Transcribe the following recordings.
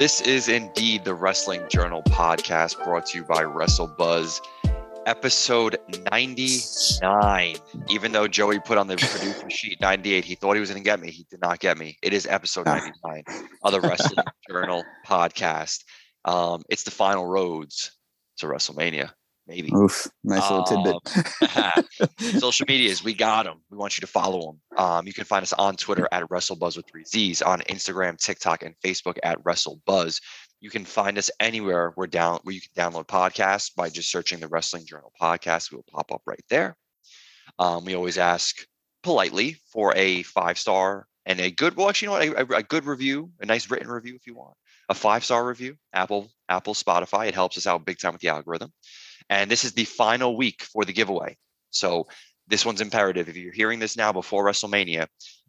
This is indeed the Wrestling Journal podcast brought to you by WrestleBuzz, episode 99. Even though Joey put on the producer sheet 98, he thought he was going to get me. He did not get me. It is episode 99 of the Wrestling Journal podcast. Um, it's the final Rhodes to WrestleMania maybe. Oof, nice little um, tidbit. social medias, we got them. We want you to follow them. Um, you can find us on Twitter at WrestleBuzz with three Z's, on Instagram, TikTok, and Facebook at WrestleBuzz. You can find us anywhere where down where you can download podcasts by just searching the Wrestling Journal podcast. We will pop up right there. Um, we always ask politely for a five star and a good, well, actually, you know what, a, a good review, a nice written review if you want, a five star review, Apple, Apple, Spotify. It helps us out big time with the algorithm. And this is the final week for the giveaway. So this one's imperative. If you're hearing this now before WrestleMania,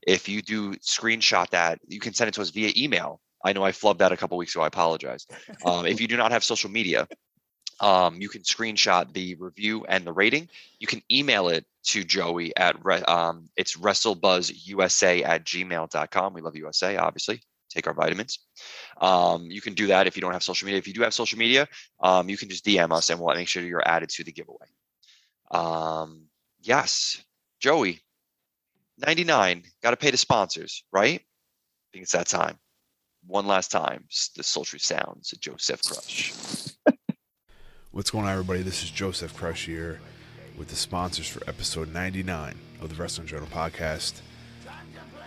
if you do screenshot that, you can send it to us via email. I know I flubbed that a couple weeks ago. I apologize. Um, if you do not have social media, um, you can screenshot the review and the rating. You can email it to Joey at um, it's WrestleBuzzUSA at gmail.com. We love USA, obviously take our vitamins. Um, you can do that if you don't have social media. If you do have social media, um, you can just DM us and we'll make sure you're added to the giveaway. Um, yes, Joey, 99, got to pay the sponsors, right? I think it's that time. One last time, the sultry sounds of Joseph Crush. What's going on, everybody? This is Joseph Crush here with the sponsors for episode 99 of the Wrestling Journal podcast.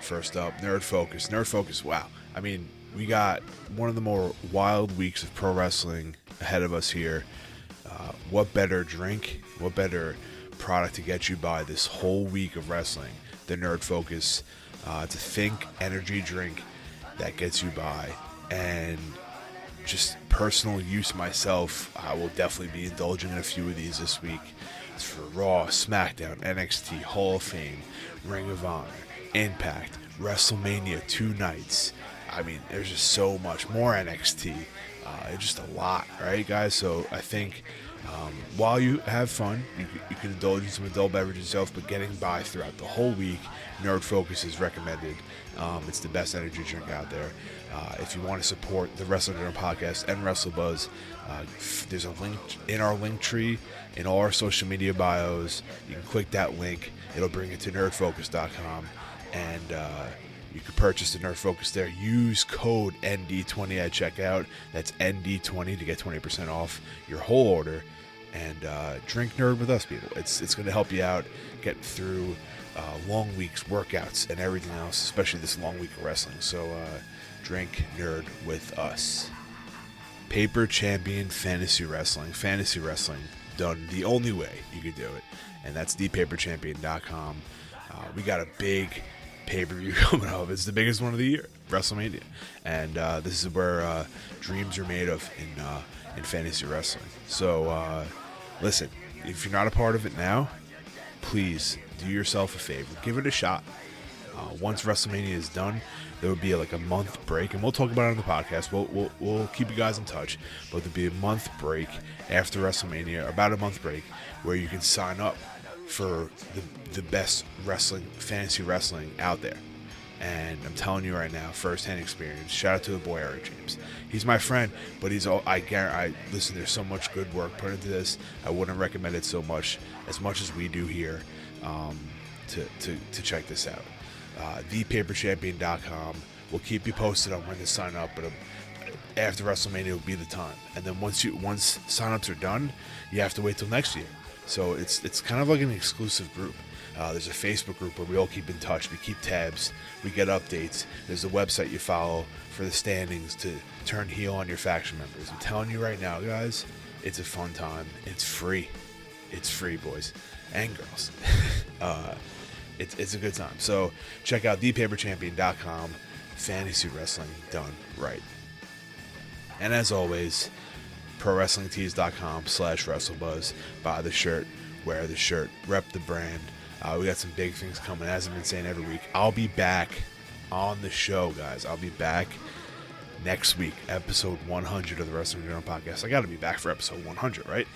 First up, Nerd Focus. Nerd Focus, wow. I mean, we got one of the more wild weeks of pro wrestling ahead of us here. Uh, what better drink, what better product to get you by this whole week of wrestling than Nerd Focus? Uh, it's a Think energy drink that gets you by. And just personal use myself, I will definitely be indulging in a few of these this week. It's for Raw, SmackDown, NXT, Hall of Fame, Ring of Honor, Impact, WrestleMania two nights, I mean, there's just so much more NXT. Uh, it's just a lot, right, guys? So I think um, while you have fun, you, you, can indulge in some adult beverages yourself, but getting by throughout the whole week, Nerd Focus is recommended. Um, it's the best energy drink out there. Uh, if you want to support the Wrestling Journal podcast and WrestleBuzz, uh, there's a link in our link tree in all our social media bios. You can click that link. It'll bring you to nerdfocus.com and uh, you can purchase the Nerd Focus there. Use code ND20 at checkout. That's ND20 to get 20% off your whole order. And uh, drink Nerd with us, people. It's it's going to help you out get through uh, long weeks, workouts, and everything else, especially this long week of wrestling. So uh, drink Nerd with us. Paper Champion Fantasy Wrestling. Fantasy Wrestling done the only way you could do it, and that's thepaperchampion.com. Uh, we got a big pay per view coming up. It's the biggest one of the year, WrestleMania, and uh, this is where uh, dreams are made of in uh, in fantasy wrestling. So uh, listen, if you're not a part of it now, please do yourself a favor, give it a shot. Uh, once WrestleMania is done, there will be like a month break, and we'll talk about it on the podcast. We'll, we'll, we'll keep you guys in touch, but there'll be a month break after WrestleMania, about a month break, where you can sign up for the, the best wrestling, fantasy wrestling out there. And I'm telling you right now, firsthand experience. Shout out to the boy Eric James. He's my friend, but he's all I guarantee. I listen. There's so much good work put into this. I wouldn't recommend it so much as much as we do here. Um, to, to to check this out, uh, thepaperchampion.com. We'll keep you posted on when to sign up, but um, after WrestleMania will be the time. And then once you once signups are done, you have to wait till next year. So it's it's kind of like an exclusive group. Uh, there's a Facebook group where we all keep in touch. We keep tabs. We get updates. There's a website you follow for the standings to turn heel on your faction members. I'm telling you right now, guys, it's a fun time. It's free. It's free, boys and girls. uh, it's, it's a good time. So check out thepaperchampion.com. fantasy wrestling done right. And as always, prowrestlingtees.com slash wrestlebuzz. Buy the shirt, wear the shirt, rep the brand. Uh, we got some big things coming, as I've been saying every week. I'll be back on the show, guys. I'll be back next week, episode 100 of the Wrestling Journal podcast. I got to be back for episode 100, right?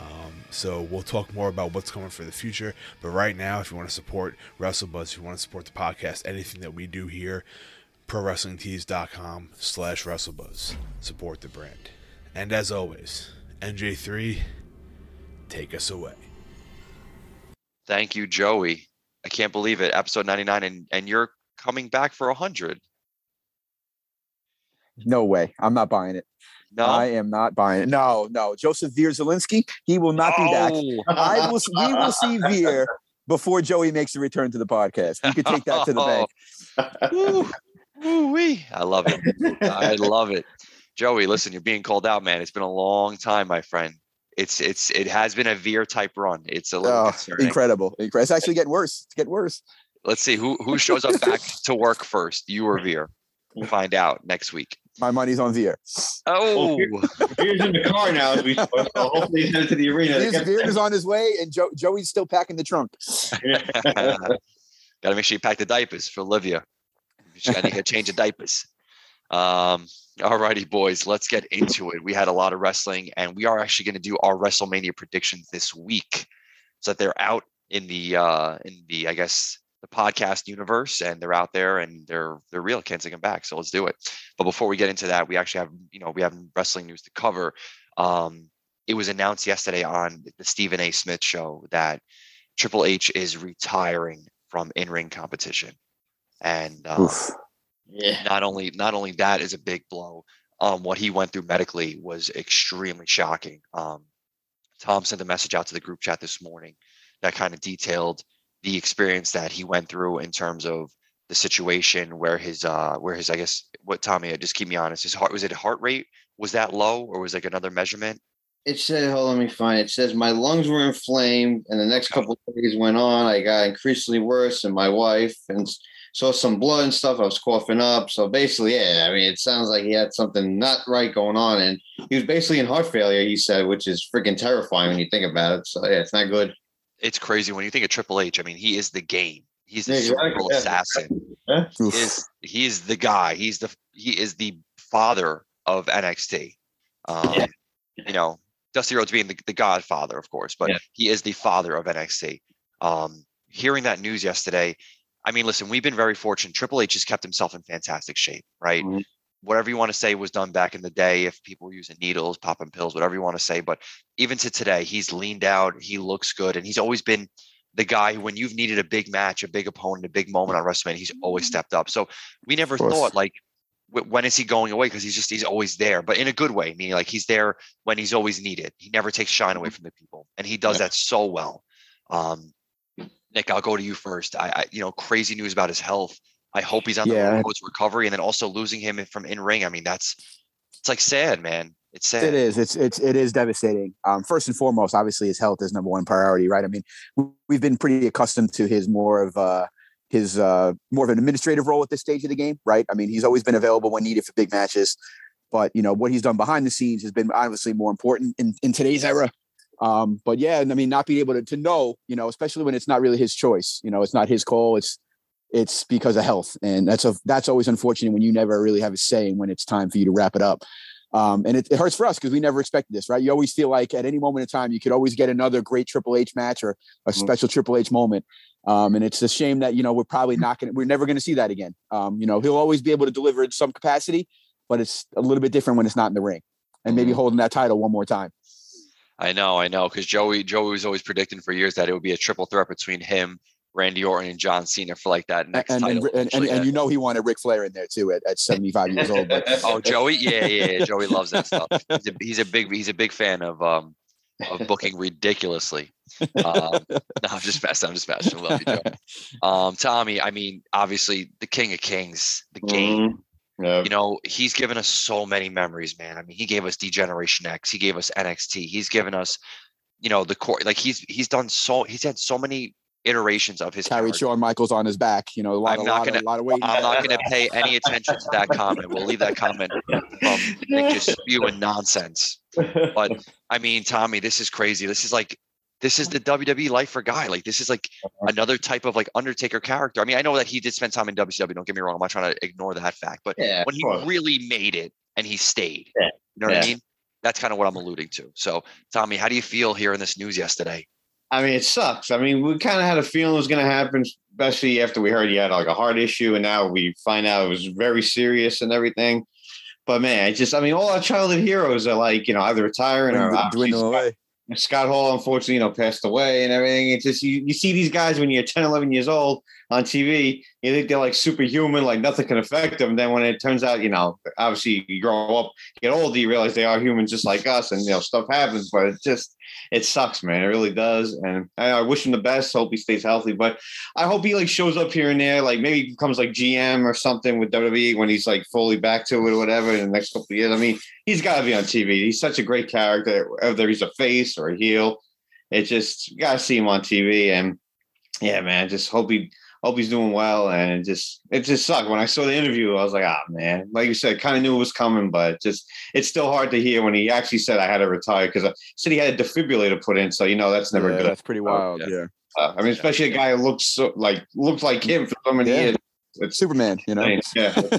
Um, so we'll talk more about what's coming for the future. But right now, if you want to support WrestleBuzz, if you want to support the podcast, anything that we do here, ProWrestlingTees.com slash WrestleBuzz. Support the brand. And as always, NJ3, take us away. Thank you, Joey. I can't believe it. Episode 99, and, and you're coming back for 100. No way. I'm not buying it. No, I am not buying it. No, no. Joseph Veer Zielinski, he will not be back. I will. We will see Veer before Joey makes a return to the podcast. You could take that to the bank. Woo, woo-wee. I love it. I love it. Joey, listen, you're being called out, man. It's been a long time, my friend. It's it's it has been a veer type run. It's a little Oh, concerning. incredible. Incredible. It's actually getting worse. It's getting worse. Let's see who who shows up back to work first, you or Veer. We'll find out next week. My money's on Veer. Oh, Veer's in the car now as we so hopefully he's headed to the arena. Veer's, Veer is on his way, and Joe, Joey's still packing the trunk. Got to make sure you pack the diapers for Olivia. She got to get a change of diapers. Um, all righty, boys, let's get into it. We had a lot of wrestling, and we are actually going to do our WrestleMania predictions this week, so that they're out in the uh, in the I guess the podcast universe, and they're out there and they're they're real. Can't take them back. So let's do it. But before we get into that, we actually have you know we have wrestling news to cover. Um, it was announced yesterday on the Stephen A. Smith show that Triple H is retiring from in-ring competition, and Oof. Yeah. not only not only that is a big blow. Um, what he went through medically was extremely shocking. Um, Tom sent a message out to the group chat this morning that kind of detailed the experience that he went through in terms of the situation where his uh where his I guess what Tommy just keep me honest his heart was it heart rate was that low or was like another measurement It said, hold on, let me find it. It says my lungs were inflamed, and the next couple of days went on. I got increasingly worse, and my wife and saw some blood and stuff. I was coughing up. So basically, yeah, I mean, it sounds like he had something not right going on, and he was basically in heart failure. He said, which is freaking terrifying when you think about it. So yeah, it's not good. it's crazy when you think of Triple H I mean he is the game he's the Yeah, exactly, cerebral yeah. assassin Oof. he is he is the guy. He's the he is the father of NXT. Um, Yeah. You know, Dusty Rhodes being the, the godfather, of course, but Yeah. he is the father of NXT. Um, hearing that news yesterday, I mean, listen, we've been very fortunate. Triple H has kept himself in fantastic shape, right? Mhm. Whatever you want to say was done back in the day, if people were using needles, popping pills, whatever you want to say. But even to today, he's leaned out, he looks good, and he's always been the guy who, when you've needed a big match, a big opponent, a big moment on WrestleMania, he's always stepped up. So we never thought like, when is he going away? Because he's just he's always there, but in a good way, meaning like he's there when he's always needed. He never takes shine away from the people, and he does Yeah. that so well. Um, Nick, I'll go to you first. I, I, you know, crazy news about his health. I hope he's on the Yeah. road to recovery, and then also losing him from in ring. I mean, that's it's like sad, man. It's sad. It is. It's it's it is devastating. Um, first and foremost, obviously, his health is number one priority, right? I mean, we- we've been pretty accustomed to his more of uh his uh more of an administrative role at this stage of the game, right? I mean, he's always been available when needed for big matches, but you know what he's done behind the scenes has been obviously more important in in today's era. Um, but yeah, and I mean, not being able to to know, you know, especially when it's not really his choice, you know, it's not his call. It's it's because of health, and that's a that's always unfortunate when you never really have a say when it's time for you to wrap it up. Um, and it, it hurts for us because we never expected this, right? You always feel like at any moment in time you could always get another great Triple H match or a Mhm. special Triple H moment. Um, and it's a shame that you know we're probably not going to, we're never going to see that again. Um, you know, he'll always be able to deliver in some capacity, but it's a little bit different when it's not in the ring, and maybe Mhm. holding that title one more time. I know, I know, because Joey Joey was always predicting for years that it would be a triple threat between him, Randy Orton, and John Cena for like that next and, title. and, and, eventually. and you know he wanted Ric Flair in there too at, at 75 years old. But oh, Joey, yeah, yeah, yeah, Joey loves that stuff. He's a, he's a big he's a big fan of um of booking ridiculously. Um, no, I'm just messing. I'm just messing. Love you, Joey. Um, Tommy, I mean, obviously the King of Kings, the game. Yeah. You know, he's given us so many memories, man. I mean, he gave us D-Generation X. He gave us NXT. He's given us, you know, the core. Like he's he's done so. He's had so many iterations of his Carried character. Shawn Michaels on his back. You know, a lot, I'm a not lot, gonna- lot of weight. I'm not going to pay any attention to that comment. We'll leave that comment from just spewing nonsense. But I mean, Tommy, this is crazy. This is like this is the WWE life for guy. Like this is like uh-huh. another type of like Undertaker character. I mean, I know that he did spend time in WCW. Don't get me wrong. I'm not trying to ignore that fact. But yeah, when he course. really made it and he stayed, Yeah, you know what I mean? That's kind of what I'm alluding to. So, Tommy, how do you feel hearing this news yesterday? I mean, it sucks. I mean, we kind of had a feeling it was going to happen, especially after we heard he had like a heart issue, and now we find out it was very serious and everything. But man, I just, I mean, all our childhood heroes are like, you know, either retiring or Dwindle- obviously away. Scott Hall, unfortunately, you know, passed away and everything. It's just, you, you see these guys when you're 10, 11 years old on TV, you think they're like superhuman, like nothing can affect them. Then when it turns out, you know, obviously you grow up, get older, you realize they are humans just like us and, you know, stuff happens, but it just, it sucks, man. It really does. And I, I wish him the best. Hope he stays healthy. But I hope he like shows up here and there, like maybe becomes like GM or something with WWE when he's like fully back to it or whatever in the next couple of years. I mean, he's got to be on TV. He's such a great character, whether he's a face or a heel. It just you gotta see him on TV. And yeah, man, just hope he hope he's doing well. And it just it just sucked when I saw the interview. I was like, ah, man, like you said, kind of knew it was coming, but just it's still hard to hear when he actually said I had to retire because I said he had a defibrillator put in. So you know that's never Yeah, good. That's pretty wild. yeah. Yeah. Uh, I mean, especially a guy who looks so like looks like him for so many Yeah. years. It's Superman. You know. yeah.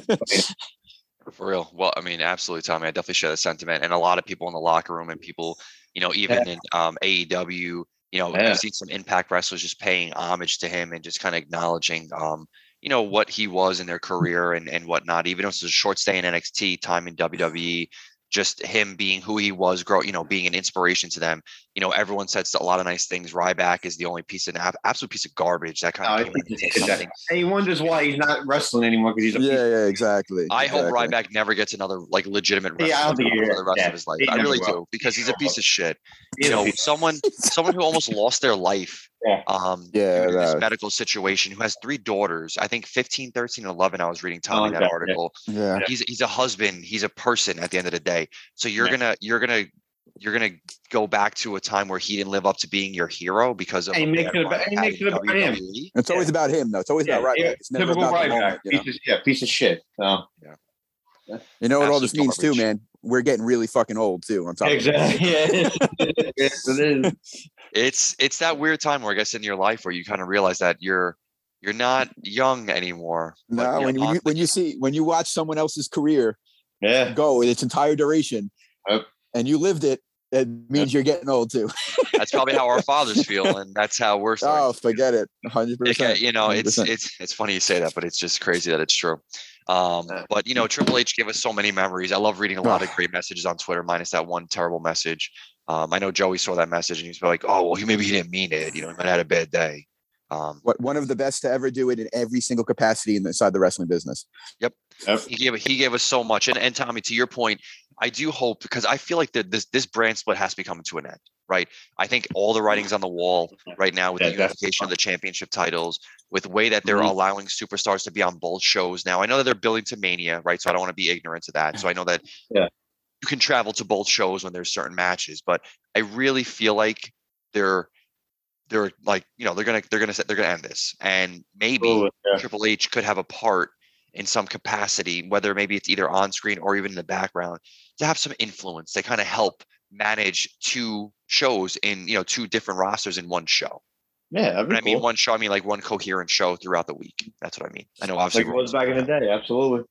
For real. Well, I mean, absolutely, Tommy. I definitely share the sentiment, and a lot of people in the locker room, and people, you know, even in um, AEW, you know, Yeah. I've seen some Impact wrestlers just paying homage to him and just kind of acknowledging, um, you know, what he was in their career and and whatnot. Even if it was a short stay in NXT, time in WWE, just him being who he was, grow, you know, being an inspiration to them. You know, everyone says a lot of nice things. Ryback is the only piece of absolute piece of garbage. That kind I of came think and he's did exactly. something. And he wonders why he's not wrestling anymore because he's a Yeah. Yeah. Exactly. I hope exactly. Ryback never gets another like legitimate Yeah, I don't wrestling think for the rest Yeah, of his life. he I really will. do because he's a piece of shit. He's You know, someone someone who almost lost their life Yeah. um Yeah, due this medical situation who has three daughters i think 15 13 and 11 i was reading tommy like that that, yeah. article Yeah. he's he's a husband he's a person at the end of the day so you're Yeah. gonna you're gonna you're gonna go back to a time where he didn't live up to being your hero because of And he makes it about- run he makes it about him. WWE? It's always about him, though. It's always Yeah, about right. yeah, It's never about the Ryback. moment, you know? Piece of, yeah, piece of shit. So You know what all this means too, man? We're getting really fucking old too. On top of exactly. Yeah. yes, it is. it's it's that weird time where I guess in your life where you kind of realize that you're you're not young anymore. No, when, when you when you see when you watch someone else's career Yeah. go its entire duration, Yep. and you lived it, it means you're getting old too. That's probably how our fathers feel, and that's how we're. starting Oh, forget it, hundred It ca- percent. you know, it's 100%. it's it's funny you say that, but it's just crazy that it's true. Um, but you know, Triple H gave us so many memories. I love reading a lot of great messages on Twitter, minus that one terrible message. Um, I know Joey saw that message and he's like, "Oh, well, he maybe he didn't mean it. You know, he might have had a bad day." Um, What one of the best to ever do it in every single capacity inside the wrestling business. Yep. he gave he gave us so much. And and Tommy, to your point, I do hope because I feel like that this this brand split has to be coming to an end, right? I think all the writings on the wall right now with Yeah, the unification of the championship titles, with the way that they're Mhm. allowing superstars to be on both shows now. I know that they're building to Mania, right? So I don't want to be ignorant to that. So I know that Yeah. You can travel to both shows when there's certain matches, but I really feel like they're they're like you know they're gonna they're gonna they're gonna end this and maybe Absolutely, yeah. Triple H could have a part in some capacity, whether maybe it's either on screen or even in the background, to have some influence to kind of help manage two shows in you know two different rosters in one show. Yeah, When I mean one show, I mean like one coherent show throughout the week. That's what I mean. I know obviously like it was back in the day. Absolutely.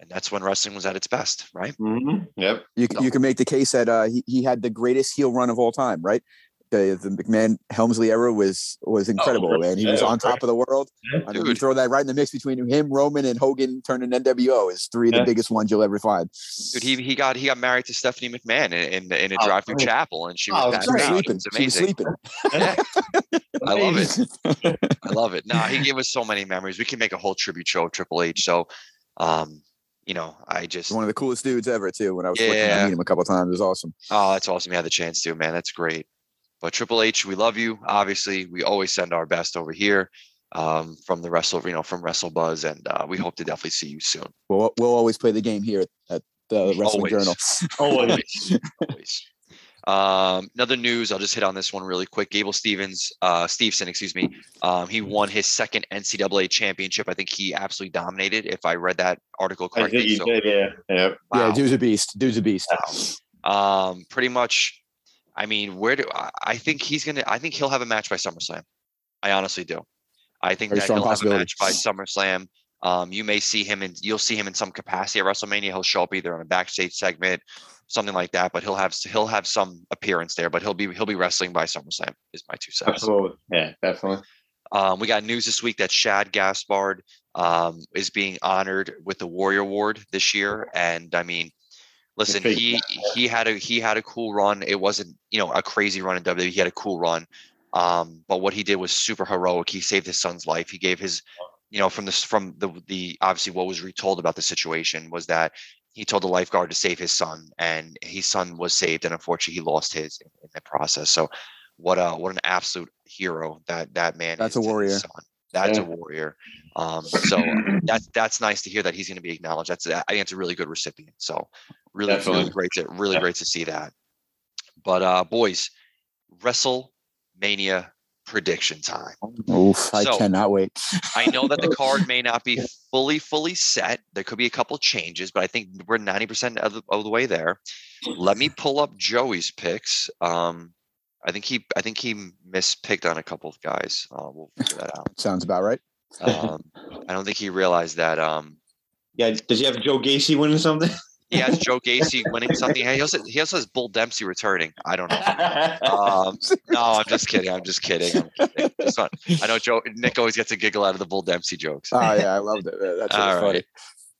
And that's when wrestling was at its best, right? hmm Yep. You c- you can make the case that uh, he he had the greatest heel run of all time, right? The the McMahon Helmsley era was was incredible, right. and he was Yeah, on top of the world. I mean, you throw that right in the mix between him, Roman, and Hogan turning NWO is three of Yeah. the biggest ones you'll ever find. Dude, he he got he got married to Stephanie McMahon in in, in a Oh, drive-through chapel, and she was Oh, was sleeping. was She was sleeping. I love it. I love it. Nah, he gave us so many memories. We can make a whole tribute show of Triple H. So, um, you know, I just one of the coolest dudes ever, too. When I was fortunate to Yeah. meet him a couple times, it was awesome. oh, that's awesome. You had the chance to, man. That's great. But Triple H, we love you. Obviously, we always send our best over here um, from the Wrestle, you know, from Wrestle Buzz, and uh, we hope to definitely see you soon. We'll we'll always play the game here at the Wrestling Always. Journal. Always. Always. Um, another news, I'll just hit on this one really quick. Gable Stevens, uh, Stevenson, excuse me. Um, he won his second NCAA championship. I think he absolutely dominated. If I read that article I think correctly, so did, yeah. Yeah. Yeah, dude's a beast. Dude's a beast. Um, pretty much. I mean, where do I, I think he's gonna? I think he'll have a match by SummerSlam. I honestly do. I think Very that strong he'll have a match by SummerSlam. Um, you may see him in. You'll see him in some capacity at WrestleMania. He'll show up either on a backstage segment, something like that. But he'll have he'll have some appearance there. But he'll be he'll be wrestling by SummerSlam. Is my two cents. Absolutely. Yeah, definitely. Um, we got news this week that Shad Gaspard um, is being honored with the Warrior Award this year, and I mean, listen, he he had a he had a cool run. It wasn't you know a crazy run in WWE. He had a cool run, um, but what he did was super heroic. He saved his son's life. He gave his, you know, from this from the the obviously what was retold about the situation was that he told the lifeguard to save his son, and his son was saved, and unfortunately he lost his in, in the process. So, what a what an absolute hero that that man. That's is a warrior. son. That's a warrior. Um, so that's that's nice to hear that he's going to be acknowledged. That's I think it's a really good recipient. So really, really great to really Yeah. great to see that. But uh, boys, WrestleMania prediction time. Oof, I So- cannot wait. I know that the card may not be fully, fully set. There could be a couple changes, but I think we're 90% of the, of the way there. Let me pull up Joey's picks. Um, I think he, I think he mispicked on a couple of guys. Uh, we'll figure that out. Sounds about right. Um, I don't think he realized that. Um, Yeah. Does he have Joe Gacy winning something? He has Joe Gacy winning something. He also, he also has Bull Dempsey returning. I don't know. Um, no, I'm just kidding. I'm just kidding. I'm kidding. Just. I know Joe Nick always gets a giggle out of the Bull Dempsey jokes. Oh yeah, I loved it. That's All really funny. right.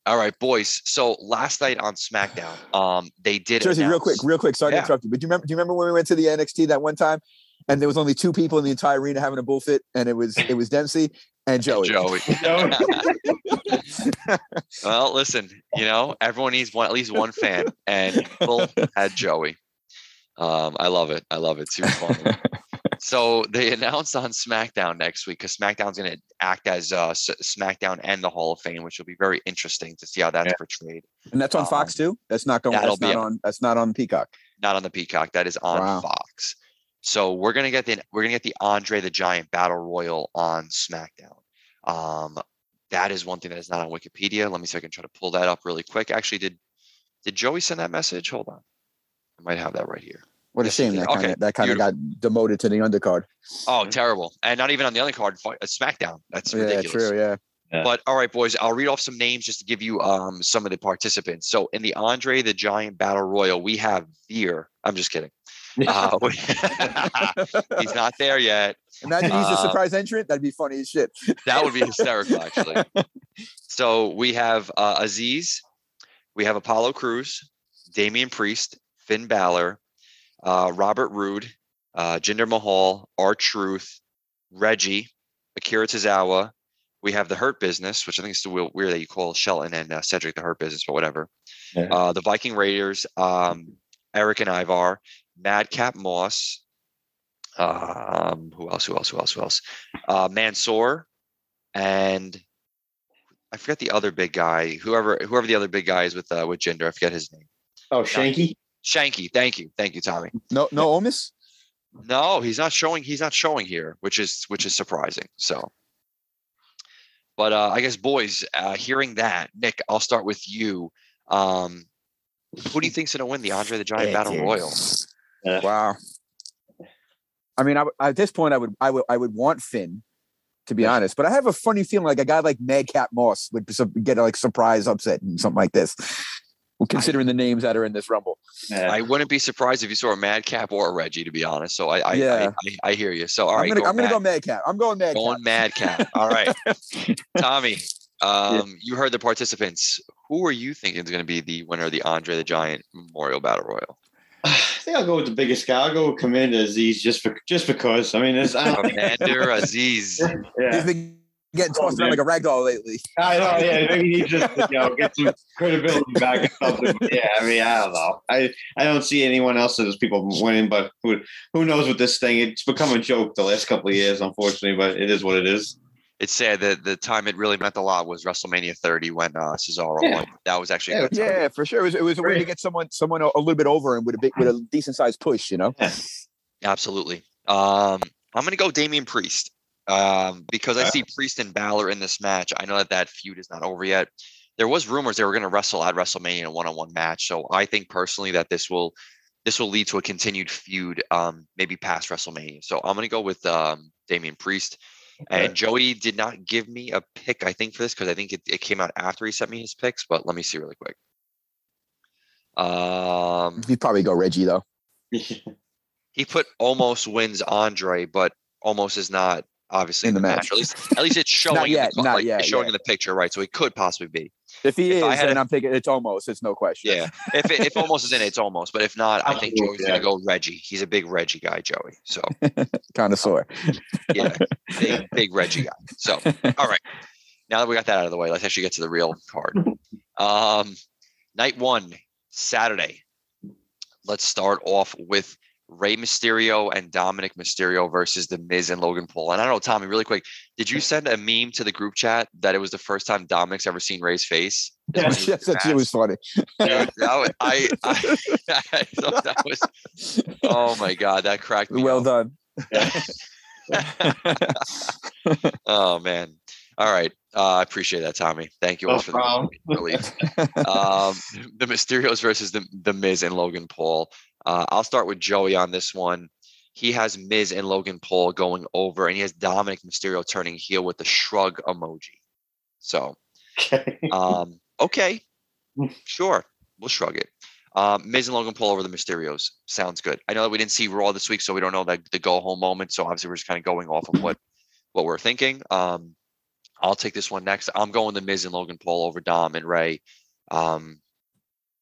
All right, boys. So last night on SmackDown, um, they did Jersey, real quick, real quick. Sorry Yeah. to interrupt you, but do you remember? Do you remember when we went to the NXT that one time, and there was only two people in the entire arena having a bullfit, and it was it was Dempsey and Joey. Joey. Well, listen, you know, everyone needs one at least one fan, and Bull had Joey. Um, I love it. I love it. Super funny. so they announced on SmackDown next week because SmackDown's going to act as uh, S- SmackDown and the Hall of Fame, which will be very interesting to see how that's Yeah. portrayed. And that's on Fox too. That's not going. that'll That's not be- on. That's not on Peacock. not on the Peacock. That is on Wow. Fox. So we're gonna get the we're gonna get the Andre the Giant Battle Royal on SmackDown. Um, that is one thing that is not on Wikipedia. Let me see if I can try to pull that up really quick. Actually, did did Joey send that message? Hold on, I might have that right here. What a shame that kind of that kind of got demoted to the undercard. Oh, terrible! And not even on the other card, uh, SmackDown. That's yeah, ridiculous. true. Yeah. Yeah. But all right, boys, I'll read off some names just to give you um some of the participants. So in the Andre the Giant Battle Royal, we have Veer. I'm just kidding. Uh, we- he's not there yet. Imagine he's a Uh, surprise entrant. That'd be funny as shit. That would be hysterical, actually. So we have uh, Azeez, we have Apollo Crews, Damian Priest, Finn Balor, uh, Robert Roode, uh, Jinder Mahal, R Truth, Reggie, Akira Tozawa. We have the Hurt Business, which I think is the weird that you call Shelton and uh, Cedric the Hurt Business, but whatever. Yeah. Uh, the Viking Raiders, um, Erik and Ivar, Madcap Moss. Um, who else? Who else? Who else? Who else? Uh, Mansoor, and I forget the other big guy. Whoever whoever the other big guy is with uh, with Jinder, I forget his name. Oh, Shanky. Shanky. Thank you, thank you, Tommy. No, no Omos. No, he's not showing. He's not showing here, which is which is surprising. So, but uh, I guess boys, uh, hearing that, Nick, I'll start with you. Um, who do you think's going to win the Andre the Giant Battle Royal? Wow. I mean, I, at this point, I would, I would, I would want Finn, to be Yeah. honest. But I have a funny feeling like a guy like Madcap Moss would get a like surprise upset and something like this. Well, considering the names that are in this rumble. Yeah. I wouldn't be surprised if you saw a Madcap or a Reggie, to be honest. So I, I, Yeah. I, I, I hear you. So all I'm right, gonna, go I'm gonna go Madcap. I'm going Madcap. Going Madcap. All right. Tommy, um, you heard the participants. Who are you thinking is going to be the winner of the Andre the Giant Memorial Battle Royal? I think I'll go with the biggest guy. I'll go with Commander Azeez just for just because. I mean, it's, I, Commander Azeez. He's yeah. been getting Oh, tossed around like a rag doll lately. I know. Yeah, maybe he just you know get some credibility back or something. But yeah, I mean, I don't know. I I don't see anyone else that is people winning, but who who knows with this thing? It's become a joke the last couple of years, unfortunately. But it is what it is. It's sad that the time it really meant a lot was WrestleMania 30 when uh, Cesaro Yeah. won. That was actually a Yeah, good. Yeah, for sure. It was, it was a way to get someone someone a, a little bit over and with a big with a decent sized push, you know. Absolutely. Um, I'm going to go Damian Priest um, because I see Priest and Balor in this match. I know that that feud is not over yet. There was rumors they were going to wrestle at WrestleMania in a one-on-one match. So I think personally that this will this will lead to a continued feud, um, maybe past WrestleMania. So I'm going to go with um, Damian Priest. And Joey did not give me a pick, I think, for this because I think it, it came out after he sent me his picks. But let me see really quick. Um, You'd probably go Reggie though. he put almost wins Andre, but almost is not obviously In the At match. least, at least it's showing. not yet, in the, not like, yet, showing yeah. in the picture, right? So he could possibly be. If he If is, had then a- I'm thinking it's almost. It's no question. Yeah. if if almost is in it's almost. But if not, I think Joey's gonna go Reggie. He's a big Reggie guy, Joey. So Connoisseur. yeah, big big Reggie guy. So all right. Now that we got that out of the way, let's actually get to the real card. Um, night one, Saturday. Let's start off with Rey Mysterio and Dominic Mysterio versus The Miz and Logan Paul. And I don't know, Tommy, really quick, did you send a meme to the group chat that it was the first time Dominic's ever seen Rey's face? Is when was yes, in that's, the was funny. Dude, that was, I, I, I thought that was, oh my God, that cracked me Well up. done. Oh man. All right. Uh, I appreciate that, Tommy. Thank you No always for the problem. relief. um, the Mysterios versus the, the Miz and Logan Paul. Uh, I'll start with Joey on this one. He has Miz and Logan Paul going over, and he has Dominic Mysterio turning heel with the shrug emoji. So, um, okay, sure, we'll shrug it. Um, Miz and Logan Paul over the Mysterios sounds good. I know that we didn't see Raw this week, so we don't know like the go home moment. So obviously, we're just kind of going off of what what we're thinking. Um, I'll take this one next. I'm going the Miz and Logan Paul over Dom and Rey. Um,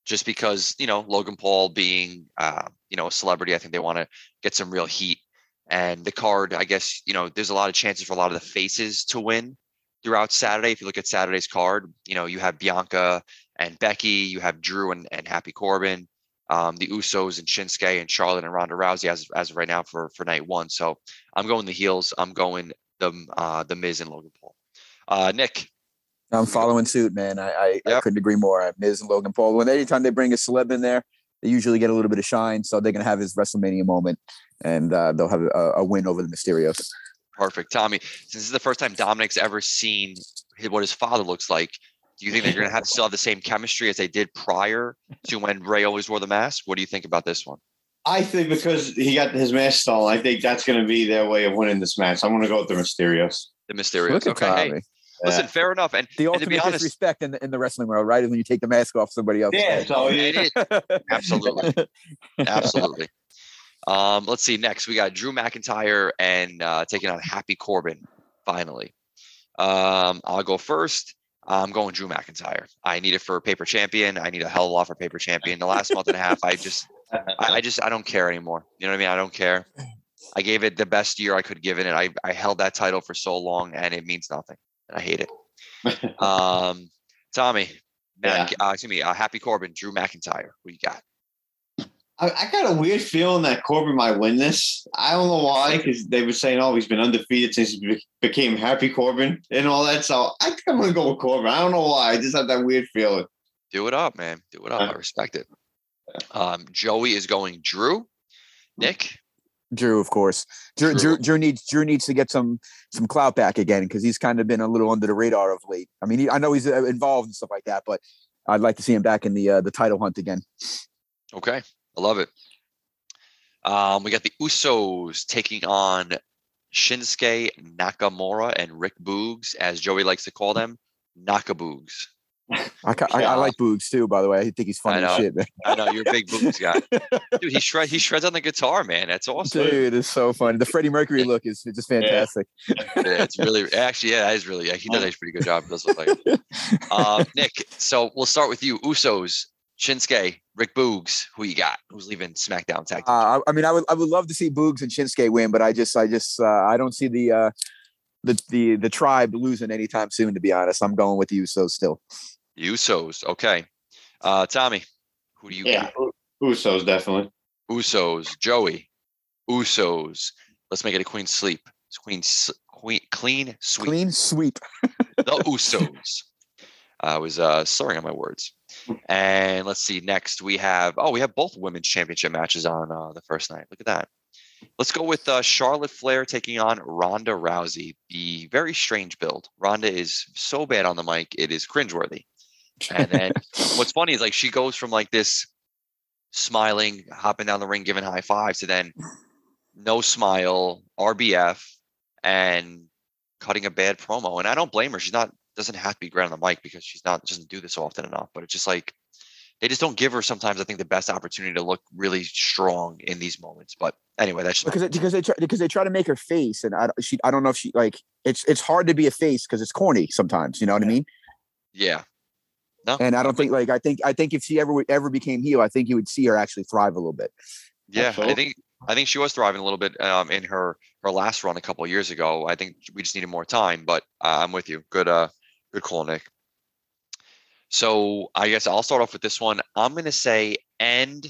just because you know Logan Paul being uh, you know a celebrity, I think they want to get some real heat. And the card, I guess you know, there's a lot of chances for a lot of the faces to win throughout Saturday. If you look at Saturday's card, you know you have Bianca and Becky, you have Drew and, and Happy Corbin, um, the Usos and Shinsuke and Charlotte and Ronda Rousey as as of right now for for night one. So I'm going the heels. I'm going the uh, the Miz and Logan Paul. Uh, Nick, I'm following suit, man. I, I, I couldn't agree more. I Miz and Logan Paul. When anytime they bring a celeb in there, they usually get a little bit of shine. So they're gonna have his WrestleMania moment, and uh, they'll have a, a win over the Mysterios. Perfect. Tommy, since this is the first time Dominic's ever seen what his father looks like, do you think they're going to have to still have the same chemistry as they did prior to when Rey always wore the mask? What do you think about this one? I think because he got his mask stolen, I think that's going to be their way of winning this match. I'm going to go with the Mysterios. The Mysterios. Look at Okay. Hey, Tommy. Listen, Yeah. fair enough. And, The and to be ultimate honest, disrespect in the, in the wrestling world, right? Is when you take the mask off somebody else. Yeah, so it is. Absolutely. absolutely. Um, let's see. Next, we got Drew McIntyre and uh, taking on Happy Corbin. Finally, um, I'll go first. I'm going Drew McIntyre. I need it for paper champion. I need a hell of a lot for paper champion. The last month and a half, I just, I, I just, I don't care anymore. You know what I mean? I don't care. I gave it the best year I could give it. I, I held that title for so long, and it means nothing. I hate it. Um, Tommy, Yeah. uh, excuse me, uh, Happy Corbin, Drew McIntyre. What you got? I, I got a weird feeling that Corbin might win this. I don't know why, because they were saying, "Oh, he's been undefeated since he be- became Happy Corbin and all that." So I think I'm gonna go with Corbin. I don't know why. I just have that weird feeling. Do it up, man. Do it up. I respect it. Um, Joey is going Drew. Nick, Drew, of course. Drew, Drew. Drew, needs Drew needs to get some some clout back again because he's kind of been a little under the radar of late. I mean, he, I know he's uh, involved and stuff like that, but I'd like to see him back in the uh, the title hunt again. okay, I love it. Um, we got the Usos taking on Shinsuke Nakamura and Rick Boogs, as Joey likes to call them, Nakaboogs. I, ca- I, I like Boogs too, by the way. I think he's funny I know. shit, man. I know you're a big Boogs guy, dude. He shreds. He shreds on the guitar, man. That's awesome. Dude, it's so funny. The Freddie Mercury look is just fantastic. Yeah, it's really actually yeah, that is really yeah, he does a pretty good job. It does look like it. Um, Nick, so we'll start with you. Usos, Shinsuke, Rick Boogs. Who you got? Who's leaving SmackDown tag? Uh, I, I mean, I would I would love to see Boogs and Shinsuke win, but I just I just uh, I don't see the uh, the the the tribe losing anytime soon. To be honest, I'm going with the Usos still. Usos. Okay. Uh, Tommy, who do you Yeah, got? Usos definitely. Usos, Joey, Usos. Let's make it a queen sleep. queen, s- queen clean sweep Clean sweep. the Usos. I was uh, slurring on my words. And let's see. Next, we have oh, we have both women's championship matches on uh, the first night. Look at that. Let's go with uh, Charlotte Flair taking on Ronda Rousey. The very strange build. Ronda is so bad on the mic, it is cringeworthy. And then what's funny is like she goes from like this smiling, hopping down the ring, giving high fives, to then no smile, RBF, and cutting a bad promo. And I don't blame her. She's not doesn't have to be great on the mic because she's not doesn't do this often enough. But it's just like they just don't give her sometimes. I think the best opportunity to look really strong in these moments. But anyway, that's just because it- because they try, because they try to make her face, and I she I don't know if she like it's it's hard to be a face because it's corny sometimes. You know what I mean? yeah. No, And I don't think like I think I think if she ever ever became heel, I think you would see her actually thrive a little bit. Yeah, I think I think she was thriving a little bit um, in her her last run a couple of years ago. I think we just needed more time, but uh, I'm with you. Good, uh, good call, Nick. So I guess I'll start off with this one. I'm gonna say end